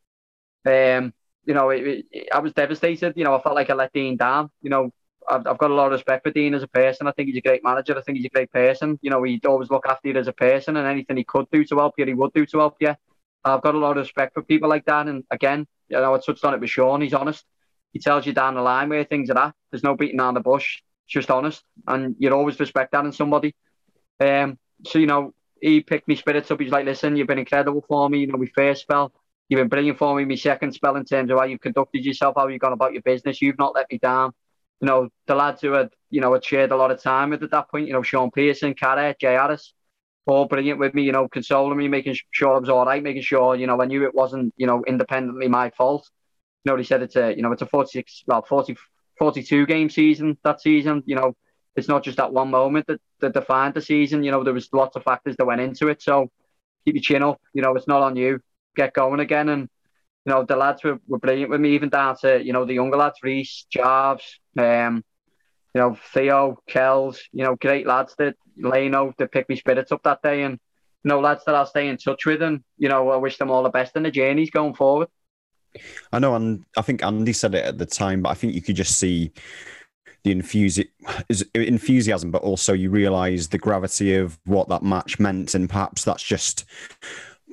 Um, you know, it, it, I was devastated. You know, I felt like I let Dean down. You know, I've, I've got a lot of respect for Dean as a person. I think he's a great manager. I think he's a great person. You know, he'd always look after you as a person, and anything he could do to help you, he would do to help you. I've got a lot of respect for people like that. And again, you know, I touched on it with Shaun. He's honest. He tells you down the line where things are at. There's no beating around the bush. It's just honest, and you'd always respect that in somebody. Um, so you know, he picked me spirits up. He's like, "Listen, you've been incredible for me. You know, my first spell, you've been brilliant for me. My second spell in terms of how you've conducted yourself, how you've gone about your business. You've not let me down." You know, the lads who had, you know, had shared a lot of time with at that point. You know, Shaun Pearson, Carrot, Jay Harris, all brilliant with me. You know, consoling me, making sure I was all right, making sure you know I knew it wasn't, you know, independently my fault. You know, they said it's a, you know, it's a 46, well, 40, 42 game season that season. You know, it's not just that one moment that, that defined the season. You know, there was lots of factors that went into it. So keep your chin up. You know, it's not on you. Get going again. And, you know, the lads were, were brilliant with me, even down to, you know, the younger lads, Reese, Jarvis, um, you know, Theo, Kells, you know, great lads that Leno that picked me spirits up that day. And, you know, lads that I'll stay in touch with. And, you know, I wish them all the best in the journeys going forward. I know, and I think Andy said it at the time, but I think you could just see the enthusi- enthusiasm, but also you realise the gravity of what that match meant, and perhaps that's just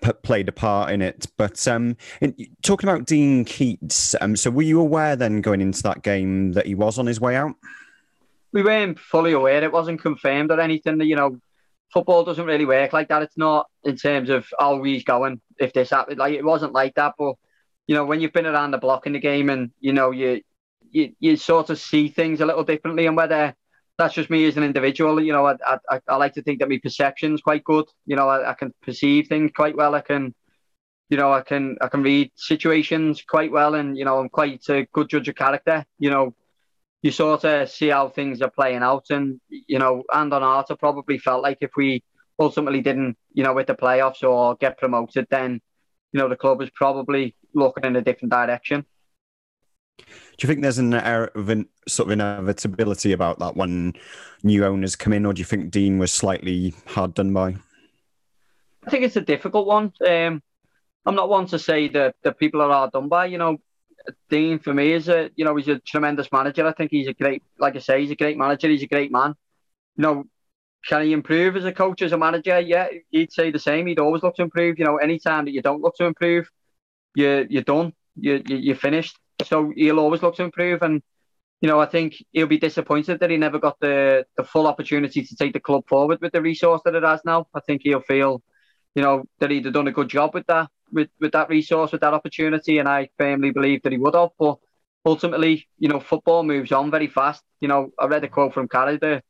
p- played a part in it. But um, in, talking about Dean Keats, um, so were you aware then going into that game that he was on his way out? we weren't fully aware. It wasn't confirmed or anything. You know, football doesn't really work like that. It's not in terms of oh he's going if this happened. Like it wasn't like that. But you know, when you've been around the block in the game and you know you you, you sort of see things a little differently, and whether that's just me as an individual. You know, I I, I like to think that my perception's quite good. You know, I, I can perceive things quite well. I can. You know, I can I can read situations quite well, and you know, I'm quite a good judge of character. You know, you sort of see how things are playing out. And, you know, and on Arta probably felt like if we ultimately didn't, you know, with the playoffs or get promoted, then, you know, the club is probably looking in a different direction. Do you think there's an air of in, sort of inevitability about that when new owners come in, or do you think Dean was slightly hard done by? I think it's a difficult one. Um, I'm not one to say that, the people are hard done by. You know, Dean for me is a you know he's a tremendous manager. I think he's a great, like I say, he's a great manager. He's a great man. You know, can he improve as a coach, as a manager? Yeah, he'd say the same. He'd always look to improve. You know, anytime that you don't look to improve, you you're done. You, you you're finished. So he'll always look to improve. And you know, I think he'll be disappointed that he never got the the full opportunity to take the club forward with the resource that it has now. I think he'll feel, you know, that he'd have done a good job with that with, with that resource, with that opportunity, and I firmly believe that he would have. But ultimately, you know, football moves on very fast. You know, I read a quote from Carragher,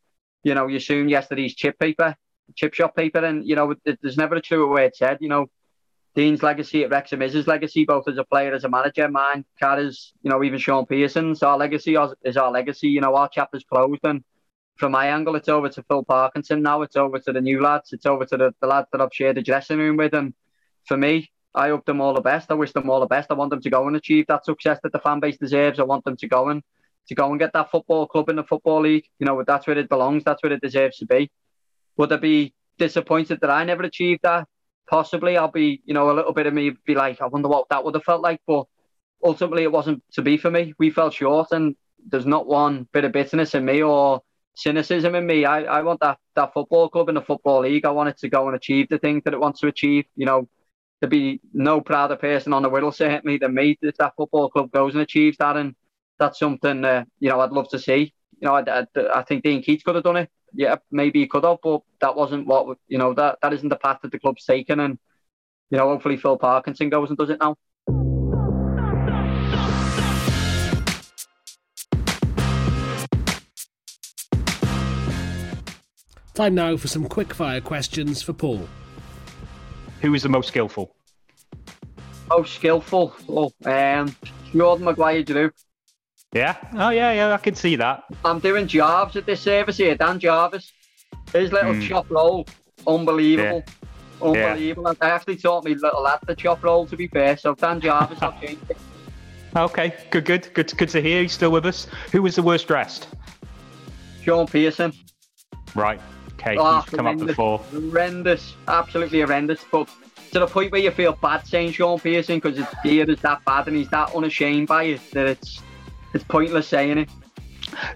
you know, you assume yesterday's chip paper, chip shop paper, and you know, there's never a truer word said. You know, Dean's legacy at Wrexham is his legacy, both as a player, as a manager. Mine, Carr's, you know, even Shaun Pearson's, our legacy is our legacy. You know, our chapter's closed, and from my angle, it's over to Phil Parkinson now. It's over to the new lads. It's over to the, the lads that I've shared the dressing room with, and for me, I hope them all the best. I wish them all the best. I want them to go and achieve that success that the fan base deserves. I want them to go and to go and get that football club in the football league. You know, that's where it belongs. That's where it deserves to be. Would I be disappointed that I never achieved that? Possibly. I'll be, you know, a little bit of me be like, I wonder what that would have felt like. But ultimately, it wasn't to be for me. We fell short, and there's not one bit of bitterness in me or cynicism in me. I, I want that that football club in the football league. I want it to go and achieve the things that it wants to achieve. You know to be no prouder person on the Wirral certainly than me if that football club goes and achieves that, and that's something uh, you know I'd love to see. You know, I, I, I, think Dean Keats could have done it yeah, maybe he could have, but that wasn't what you know that that isn't the path that the club's taken, and you know, hopefully Phil Parkinson goes and does it now. Time now for some quickfire questions for Paul. Who is the most skillful? Most skillful? Oh, um, Jordan Maguire-Drew. Yeah. Oh yeah, yeah. I can see that. I'm doing Jarvis at this service here, Dan Jarvis. His little Mm. chop roll, unbelievable. Yeah. Unbelievable. And I actually taught me little lad the chop roll to be fair. So Dan Jarvis, change it. Okay. Good. Good. Good. Good to hear. He's still with us. Who was the worst dressed? Shaun Pearson. Right. Okay. Oh, he's come up horrendous, before. Horrendous. Absolutely horrendous. But to the point where you feel bad saying Shaun Pearson because his beard is that bad and he's that unashamed by it that it's it's pointless saying it.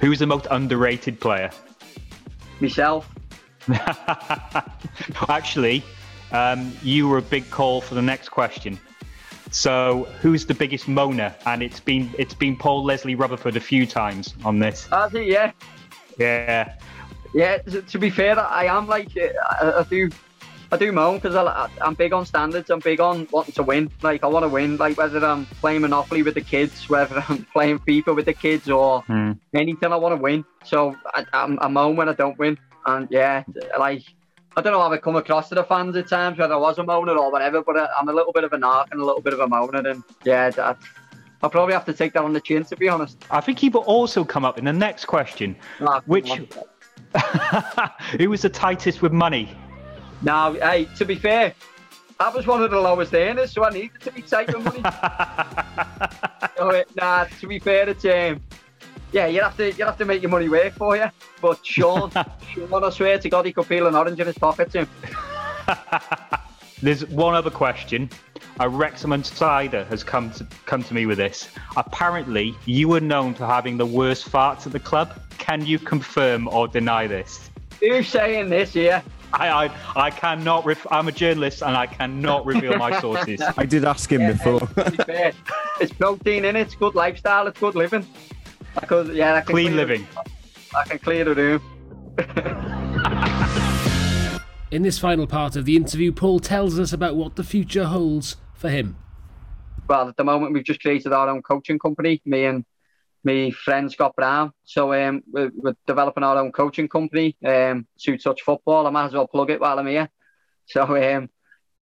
Who is the most underrated player? Myself. Actually, um, you were a big call for the next question. So, who's the biggest moaner? And it's been it's been Paul Leslie Rutherford a few times on this. Has it? Yeah. Yeah. Yeah, to, be fair, I am like I, I do, I do moan because I, I'm big on standards. I'm big on wanting to win. Like I want to win. Like whether I'm playing Monopoly with the kids, whether I'm playing FIFA with the kids, or Hmm. anything, I want to win. So I, I'm, I moan when I don't win. And yeah, like I don't know how I come across to the fans at times, whether I was a moaner or whatever. But I, I'm a little bit of a narc and a little bit of a moaner, and yeah, that, I'll probably have to take that on the chin to be honest. I think he will also come up in the next question. Ah, Which who was the tightest with money? Now, hey, to be fair, I was one of the lowest earners, so I needed to be taking money. so, uh, nah, to be fair, it's um, yeah, you have to you have to make your money work for you. But Shaun, Shaun, I swear to God, he could feel an orange in his pocket too. There's one other question. A Wrexham insider has come to come to me with this. Apparently, you were known for having the worst farts at the club. Can you confirm or deny this? Who's saying this here? I I, I cannot. Ref- I'm a journalist and I cannot reveal my sources. I did ask him before. To it's protein in it. It's good lifestyle. It's good living. I could, yeah, I can Clean clear- living. I can clear the room. In this final part of the interview, Paul tells us about what the future holds for him. well, at the moment, we've just created our own coaching company, me and my friend Scott Brown. So um, we're, we're developing our own coaching company, um, Two Touch Football. I might as well plug it while I'm here. So um,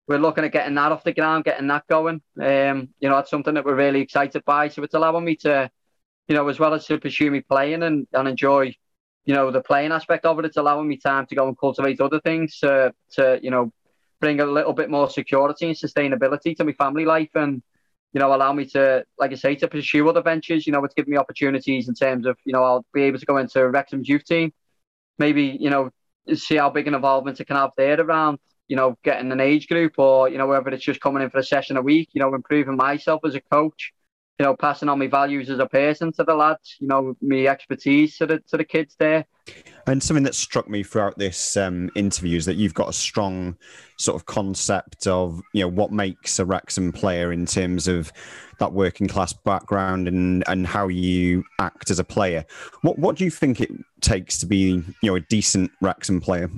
we're looking at getting that off the ground, getting that going. Um, you know, that's something that we're really excited by. So it's allowing me to, you know, as well as to pursue me playing and, and enjoy, you know, the playing aspect of it, it's allowing me time to go and cultivate other things to, to you know, bring a little bit more security and sustainability to my family life and you know allow me to like I say to pursue other ventures you know it's given me opportunities in terms of you know I'll be able to go into Wrexham's youth team maybe you know see how big an involvement it can have there around you know getting an age group or you know whether it's just coming in for a session a week you know improving myself as a coach you know passing on my values as a person to the lads you know my expertise to the to the kids there And something that struck me throughout this um, interview is that you've got a strong sort of concept of you know what makes a Wrexham player in terms of that working class background and and how you act as a player. What what do you think it takes to be you know a decent Wrexham player?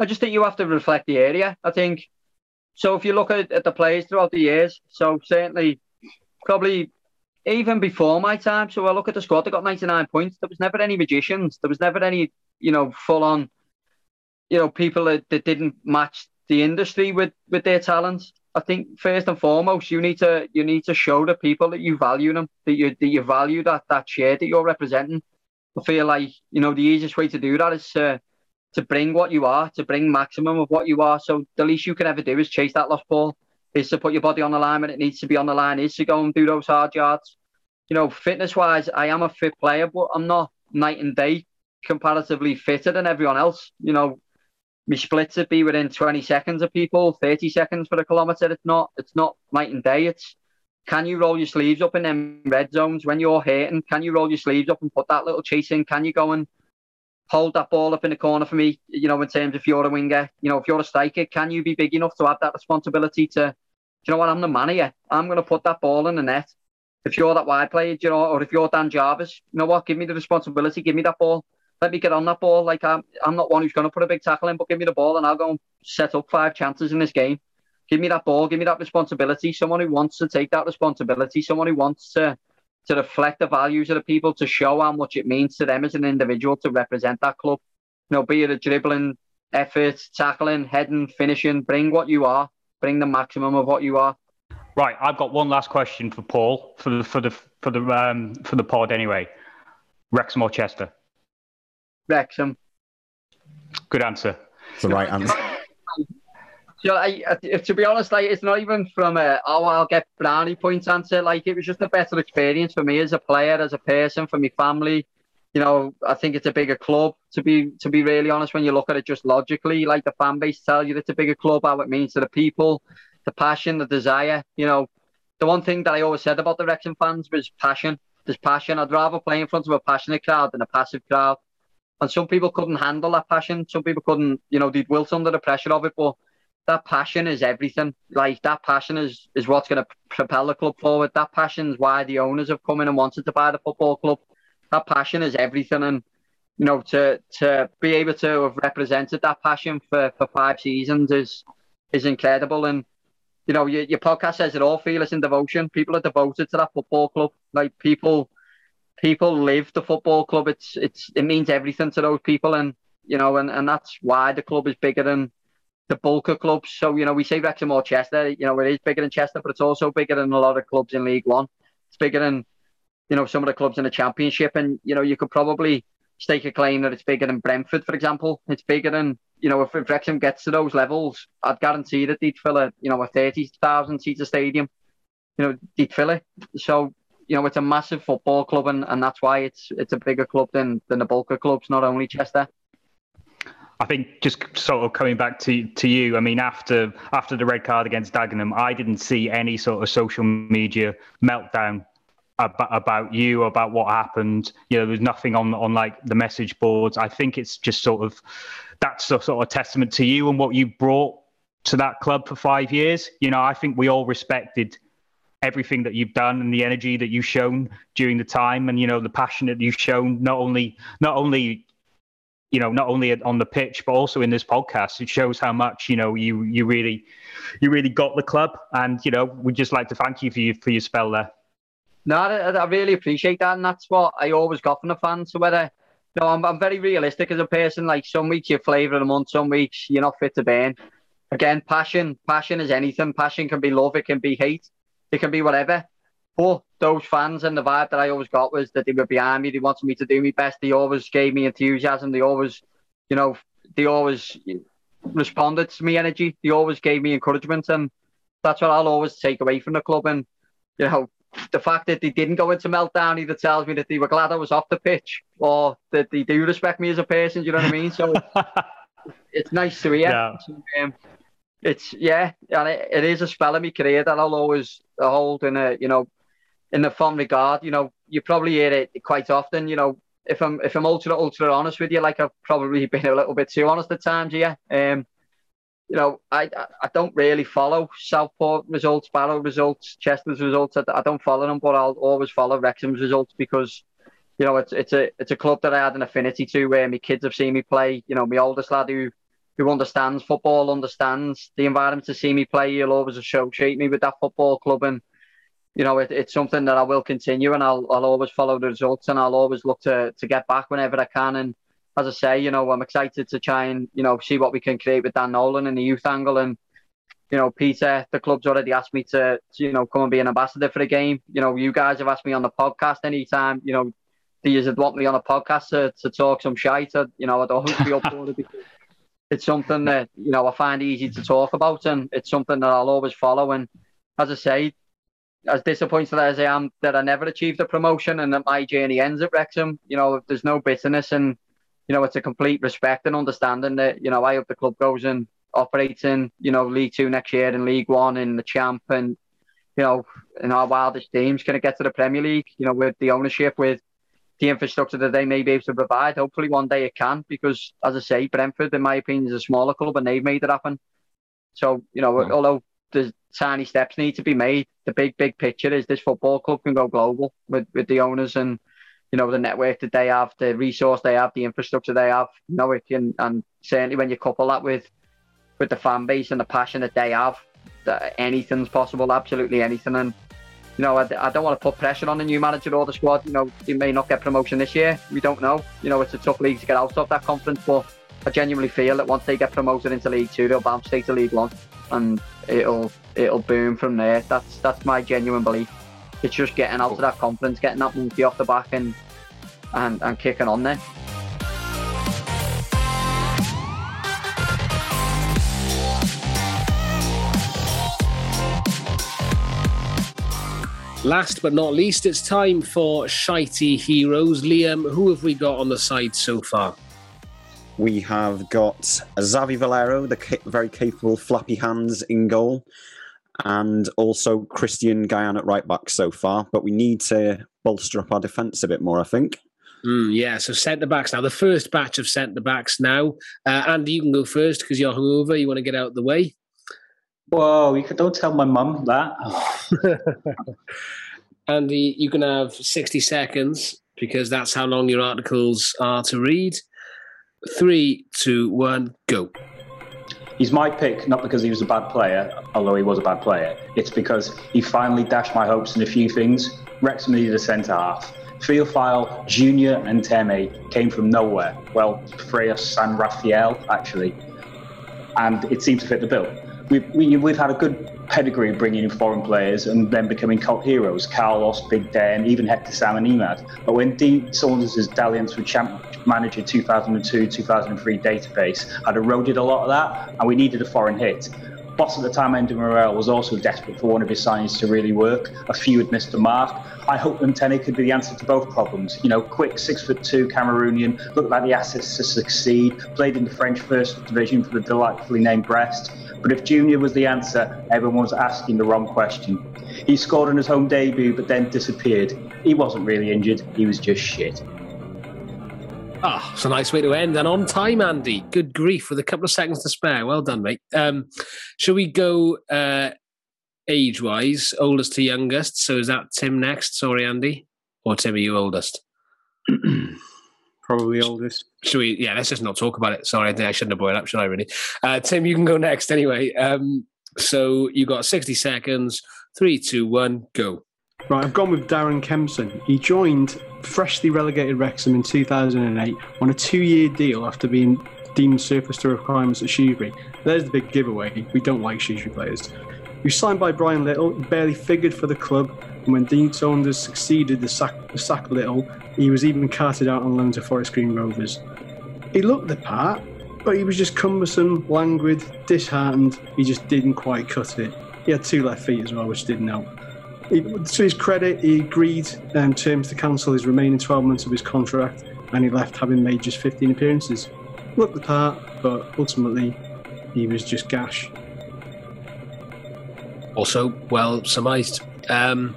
I just think you have to reflect the area. I think so. If you look at, at the players throughout the years, so certainly, probably even before my time. So I look at the squad; they got ninety nine points. There was never any magicians. There was never any, you know, full on, you know, people that, that didn't match the industry with with their talents. I think first and foremost, you need to you need to show the people that you value them, that you that you value that that share that you're representing. I feel like you know the easiest way to do that is to to bring what you are, to bring maximum of what you are. So the least you can ever do is chase that lost ball, is to put your body on the line when it needs to be on the line, is to go and do those hard yards. You know, fitness wise, I am a fit player, but I'm not night and day comparatively fitter than everyone else. You know, my splits would be within 20 seconds of people, 30 seconds for a kilometre. It's not it's not night and day. It's can you roll your sleeves up in them red zones when you're hurting? Can you roll your sleeves up and put that little chase in? Can you go and hold that ball up in the corner for me? You know, in terms of if you're a winger, you know, if you're a striker, can you be big enough to have that responsibility to, you know what, I'm the man here. I'm going to put that ball in the net. If you're that wide player, you know, or if you're Dan Jarvis, you know what, give me the responsibility, give me that ball. Let me get on that ball. Like I'm, I'm not one who's going to put a big tackle in, but give me the ball and I'll go and set up five chances in this game. Give me that ball, give me that responsibility. Someone who wants to take that responsibility, someone who wants to to reflect the values of the people, to show how much it means to them as an individual to represent that club. You know, be it a dribbling, effort, tackling, heading, finishing. Bring what you are. Bring the maximum of what you are. Right, I've got one last question for Paul for the for the for the um for the pod anyway. Wrexham or Chester? Wrexham. Good answer. It's the right answer. So, I, I- to be honest, like it's not even from a oh I'll get brownie points answer. Like it was just a better experience for me as a player, as a person, for my family. You know, I think it's a bigger club. To be to be really honest, when you look at it just logically, like the fan base tell you it's a bigger club, how it means to the people, the passion, the desire. You know, the one thing that I always said about the Wrexham fans was passion. There's passion. I'd rather play in front of a passionate crowd than a passive crowd. And some people couldn't handle that passion. Some people couldn't, you know, they'd wilt under the pressure of it. But that passion is everything. Like that passion is is what's going to propel the club forward. That passion is why the owners have come in and wanted to buy the football club. That passion is everything, and you know to to be able to have represented that passion for, for five seasons is is incredible. And you know your, your podcast says it all. Fearless in devotion. People are devoted to that football club. Like people people live the football club. It's it's it means everything to those people, and you know, and, and that's why the club is bigger than the bulk of clubs. So you know, we say Wrexham or Chester. You know, it is bigger than Chester, but it's also bigger than a lot of clubs in League One. It's bigger than you know some of the clubs in the Championship, and you know, you could probably stake a claim that it's bigger than Brentford, for example. It's bigger than you know if, if Wrexham gets to those levels, I'd guarantee that they'd fill a you know a thirty thousand seater stadium. You know, they'd fill it. So you know, it's a massive football club, and, and that's why it's it's a bigger club than than the bulk of clubs, not only Chester. I think just sort of coming back to to you. I mean, after after the red card against Dagenham, I didn't see any sort of social media meltdown about, about you about what happened. You know, there's nothing on on like the message boards. I think it's just sort of that's a sort of testament to you and what you brought to that club for five years. You know, I think we all respected everything that you've done and the energy that you've shown during the time and you know the passion that you've shown not only not only you know not only on the pitch but also in this podcast it shows how much you know you you really you really got the club and you know we'd just like to thank you for your for your spell there No, I, I really appreciate that, and that's what I always got from the fans. So whether no, I'm I'm very realistic as a person. Like some weeks you're flavour of the month, some weeks you're not fit to burn. Again, passion, passion is anything. Passion can be love, it can be hate, it can be whatever. But those fans and the vibe that I always got was that they were behind me. They wanted me to do my best. They always gave me enthusiasm. They always, you know, they always responded to me energy. They always gave me encouragement, and that's what I'll always take away from the club. And you know, the fact that they didn't go into meltdown either tells me that they were glad I was off the pitch, or that they do respect me as a person. Do you know what I mean? So it's nice to hear. Yeah. Um, it's yeah, and it, it is a spell in my career that I'll always hold in a you know in a fond regard. You know, you probably hear it quite often. You know, if I'm if I'm ultra ultra honest with you, like I've probably been a little bit too honest at times. Yeah. Um, you know, I I- don't really follow Southport results, Barrow results, Chester's results. I, don't follow them, but I'll always follow Wrexham's results because you know it's it's a it's a club that I had an affinity to. Where my kids have seen me play. You know, my oldest lad who who understands football, understands the environment to see me play. He'll always associate me with that football club, and you know it, it's something that I will continue, and I'll I'll always follow the results, and I'll always look to to get back whenever I can. And as I say, you know, I'm excited to try and you know see what we can create with Dan Nolan in the youth angle, and you know, Peter, the club's already asked me to, to you know come and be an ambassador for the game. You know, you guys have asked me on the podcast anytime. You know, do you want me on a podcast to, to talk some shite? I- You know, I don't be up for it because it's something that you know I find easy to talk about, and it's something that I'll always follow. And as I say, as disappointed as I am that I never achieved a promotion and that my journey ends at Wrexham, you know, there's no bitterness, and you know, it's a complete respect and understanding that you know I hope the club goes and operates in you know League Two next year and League One in the Champ, and you know, in our wildest dreams, can it get to the Premier League? You know, with the ownership, with the infrastructure that they may be able to provide. Hopefully, one day it can, because as I say, Brentford, in my opinion, is a smaller club and they've made it happen. So, you know, although there's tiny steps need to be made, the big, big picture is this football club can go global with, with the owners and, you know, the network that they have, the resource they have, the infrastructure they have. You know, it can, and certainly when you couple that with, with the fan base and the passion that they have, that anything's possible, absolutely anything. And you know, I, I don't want to put pressure on the new manager or the squad. You know, they may not get promotion this year. We don't know. You know, it's a tough league to get out of that conference, but I genuinely feel that once they get promoted into League Two, they'll bounce straight to League One, and it'll it'll boom from there. That's that's my genuine belief. It's just getting out of that confidence, getting that monkey off the back, and and and kicking on there. Last but not least, it's time for Shitey Heroes. Liam, who have we got on the side so far? We have got Xavi Valero, the ca- very capable flappy hands in goal, and also Christian Guyan at right back so far. But we need to bolster up our defence a bit more, I think. Mm, yeah, so centre backs now. The first batch of centre backs now. Uh, Andy, you can go first because you're hungover. You want to get out of the way. Whoa, you could, don't tell my mum that. Andy, you can have 60 seconds because that's how long your articles are to read. Three, two, one, go. He's my pick, not because he was a bad player, although he was a bad player. It's because he finally dashed my hopes in a few things. Wrexham needed a centre half. Theophile, Junior, and Teme came from nowhere. Well, Freya San Rafael, actually. And it seemed to fit the bill. We've, we, we've had a good pedigree bringing in foreign players and then becoming cult heroes. Carlos, Big Dan, even Hector Sam and Emad. But when Dean Saunders' dalliance with Champ Manager 2002-2003 database had eroded a lot of that, and we needed a foreign hit. Boss at the time, Andy Morrell, was also desperate for one of his signings to really work. A few had missed the mark. I hope Mtene could be the answer to both problems. You know, quick, six foot two Cameroonian, looked like the assets to succeed, played in the French First Division for the delightfully named Brest. But if Junior was the answer, everyone was asking the wrong question. He scored on his home debut, but then disappeared. He wasn't really injured, he was just shit. Ah, it's a nice way to end. And on time, Andy. Good grief, with a couple of seconds to spare. Well done, mate. Um, shall we go uh, age wise, oldest to youngest? So is that Tim next? Sorry, Andy. Or Tim, are you oldest? Probably oldest. Should we? Yeah, let's just not talk about it. Sorry, I shouldn't have brought it up, should I, really? Uh, Tim, you can go next anyway. Um, so you got 60 seconds. Three, two, one, go. Right, I've gone with Darren Kempson. He joined freshly relegated Wrexham in 2008 on a two-year deal after being deemed surplus to requirements at Shrewsbury. There's the big giveaway. We don't like Shrewsbury players. He was signed by Brian Little. Barely figured for the club. And when Dean Saunders succeeded the sack, the sack Little, he was even carted out on loan to Forest Green Rovers. He looked the part, but he was just cumbersome, languid, disheartened. He just didn't quite cut it. He had two left feet as well, which didn't help. He, to his credit, he agreed um, terms to cancel his remaining 12 months of his contract, and he left having made just 15 appearances. Looked the part, but ultimately, he was just gash. Also, well surmised. Um,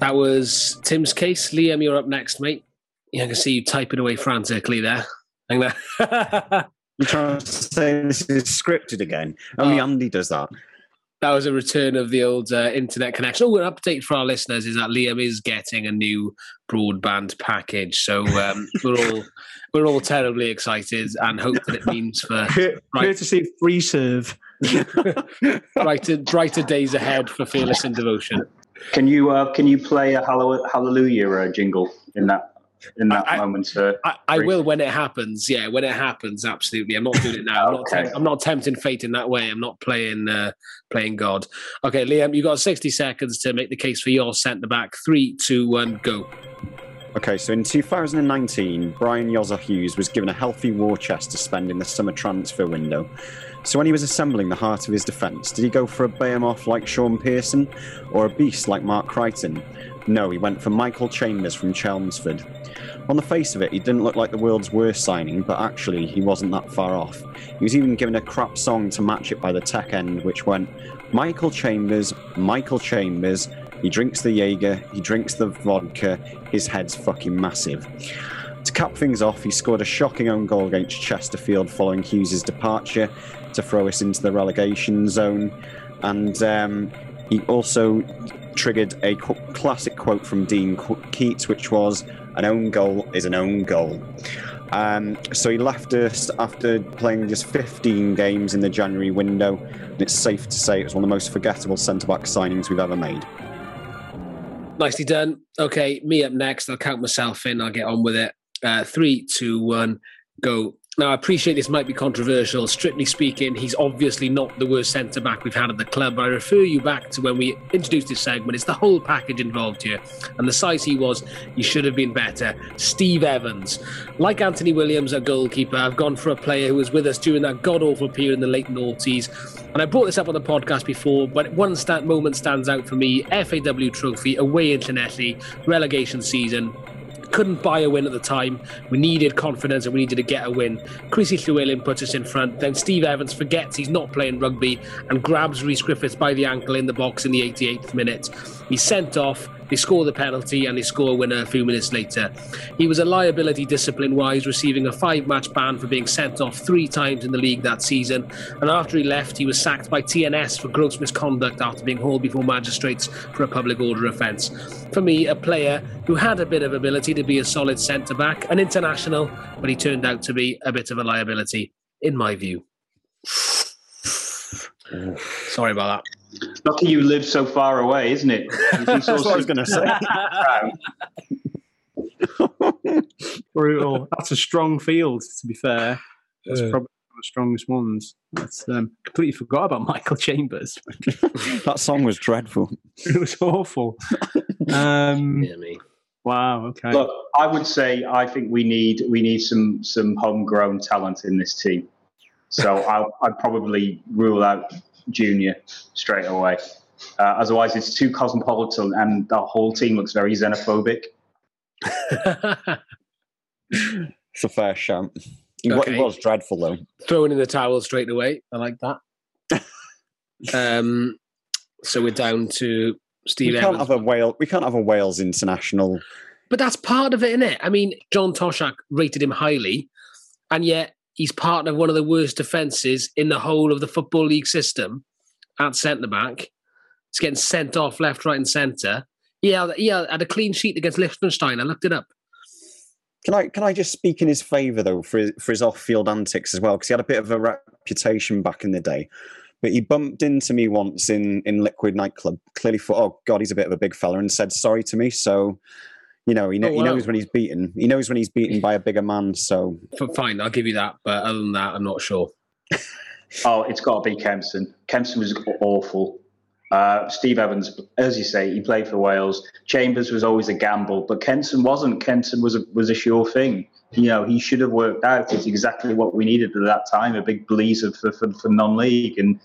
that was Tim's case. Liam, you're up next, mate. Yeah, I can see you typing away frantically there. Hang there. You're trying to say this is scripted again. Only Oh. Andy does that. that was a return of the old uh, internet connection. Oh, an update for our listeners is that Liam is getting a new broadband package. So um, we're all we're all terribly excited and hope that it means for Cur- Right. Courtesy Freeserve. brighter brighter days ahead for fearless and devotion. Can you uh, can you play a Hallow- Hallelujah uh, jingle in that in that I- I- moment, sir? I, I will when it happens. Yeah, when it happens, absolutely. I'm not doing it now. I'm not, tempt- I'm not tempting fate in that way. I'm not playing uh, playing God. Okay, Liam, you got 60 seconds to make the case for your centre back. Three, two, one, go. Okay, so in 2019, Bryan Yozza Hughes was given a healthy war chest to spend in the summer transfer window. So when he was assembling the heart of his defence, did he go for a behemoth like Shaun Pearson or a beast like Mark Crichton? No, he went for Michael Chambers from Chelmsford. On the face of it, he didn't look like the world's worst signing, but actually, he wasn't that far off. He was even given a crap song to match it by the tech end, which went Michael Chambers, Michael Chambers, he drinks the Jaeger, he drinks the vodka, his head's fucking massive. To cap things off, he scored a shocking own goal against Chesterfield following Hughes' departure to throw us into the relegation zone. And um, he also triggered a qu- classic quote from Dean Keats, which was, An own goal is an own goal. Um, so he left us after playing just 15 games in the January window, and it's safe to say it was one of the most forgettable centre back signings we've ever made. Nicely done. Okay, me up next. I'll count myself in. I'll get on with it. Uh, three, two, one, go. Now, I appreciate this might be controversial. Strictly speaking, he's obviously not the worst centre back we've had at the club. But I refer you back to when we introduced this segment. It's the whole package involved here. And the size he was, he should have been better. Steve Evans. Like Anthony Williams, a goalkeeper, I've gone for a player who was with us during that god awful period in the late noughties. And I brought this up on the podcast before, but one stand, moment stands out for me FAW trophy, away in Llanelli, relegation season couldn't buy a win at the time. We needed confidence and we needed to get a win. Chrissy Llewellyn puts us in front. Then Steve Evans forgets he's not playing rugby and grabs Rhys Griffiths by the ankle in the box in the 88th minute. He's sent off. They score the penalty and they score a winner a few minutes later. He was a liability discipline wise, receiving a five match ban for being sent off three times in the league that season. And after he left, he was sacked by TNS for gross misconduct after being hauled before magistrates for a public order offence. For me, a player who had a bit of ability to be a solid centre back, an international, but he turned out to be a bit of a liability, in my view. Sorry about that. Lucky you live so far away, isn't it? That's what I was going to say. Brutal. That's a strong field, to be fair. That's Yeah. probably one of the strongest ones. That's um, completely forgot about Michael Chambers. that song was dreadful. it was awful. Um, Yeah, me. wow. Okay. Look, I would say I think we need we need some some homegrown talent in this team. So I, I'd probably rule out Junior straight away. Uh, otherwise, it's too cosmopolitan, and the whole team looks very xenophobic. It's a fair shout. He, Okay. he was dreadful though. Throwing in the towel straight away. I like that. um, so we're down to Steve We can't Evans. have a Wales. We can't have a Wales international. But that's part of it, isn't it? I mean, John Toshack rated him highly, and yet he's part of one of the worst defences in the whole of the Football League system at centre back. He's getting sent off left, right, and centre. Yeah, yeah, had a clean sheet against Liechtenstein. I looked it up. Can I can I just speak in his favour though for his, for his off field antics as well because he had a bit of a reputation back in the day. But he bumped into me once in in Liquid nightclub. Clearly thought, oh god, he's a bit of a big fella, and said sorry to me. So, you know, he, kn- Oh, he knows when he's beaten. He knows when he's beaten by a bigger man. So Fine, I'll give you that. But other than that, I'm not sure. Oh, it's got to be Kempson. Kempson was awful. Uh, Steve Evans, as you say, he played for Wales. Chambers was always a gamble, but Kempson wasn't. Kempson was a, was a sure thing. You know, he should have worked out. It's exactly what we needed at that time—a big blazer for, for, for non-league, and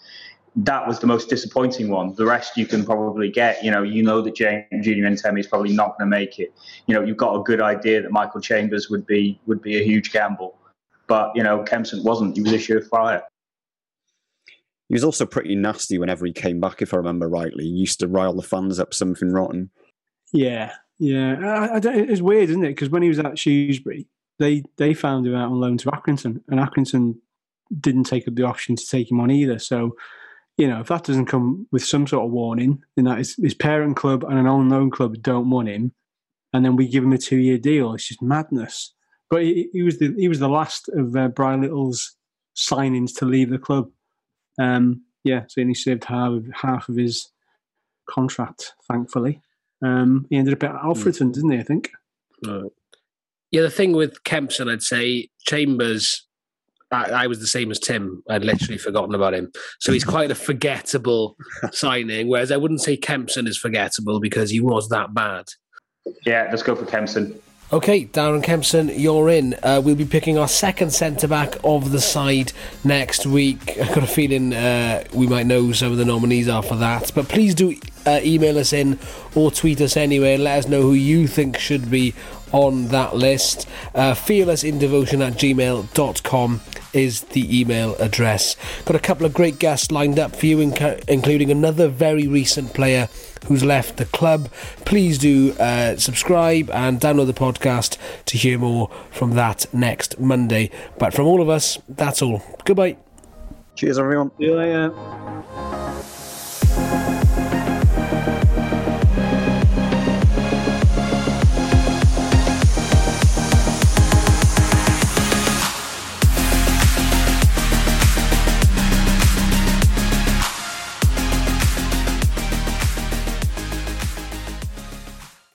that was the most disappointing one. The rest you can probably get. You know, you know that James Junior Ntemi is probably not going to make it. You know, you've got a good idea that Michael Chambers would be would be a huge gamble, but you know, Kempson wasn't. He was a surefire. he was also pretty nasty whenever he came back, if I remember rightly. He used to rile the fans up something rotten. Yeah, yeah. I, I don't, it's weird, isn't it? Because when he was at Shrewsbury, they they found him out on loan to Accrington, and Accrington didn't take up the option to take him on either. So, you know, if that doesn't come with some sort of warning, then that his, his parent club and an unknown club don't want him, and then we give him a two year deal. It's just madness. But he, he was the he was the last of uh, Brian Little's signings to leave the club. Um, yeah, so he only served half of, half of his contract, thankfully. Um, he ended up at Alfreton, didn't he? I think. Right. Yeah, the thing with Kempson, I'd say Chambers. I, I was the same as Tim. I'd literally forgotten about him. So he's quite a forgettable signing. Whereas I wouldn't say Kempson is forgettable because he was that bad. Yeah, let's go for Kempson. Okay, Darren Kempson, you're in. Uh, we'll be picking our second centre back of the side next week. I've got a feeling uh, we might know who some of the nominees are for that. But please do uh, email us in or tweet us anyway and let us know who you think should be on that list. Uh, fearlessindevotion at gmail.com is the email address. Got a couple of great guests lined up for you, inc- including another very recent player who's left the club. Please do uh, subscribe and download the podcast to hear more from that next Monday. But from all of us, that's all. Goodbye. Cheers, everyone. See you later.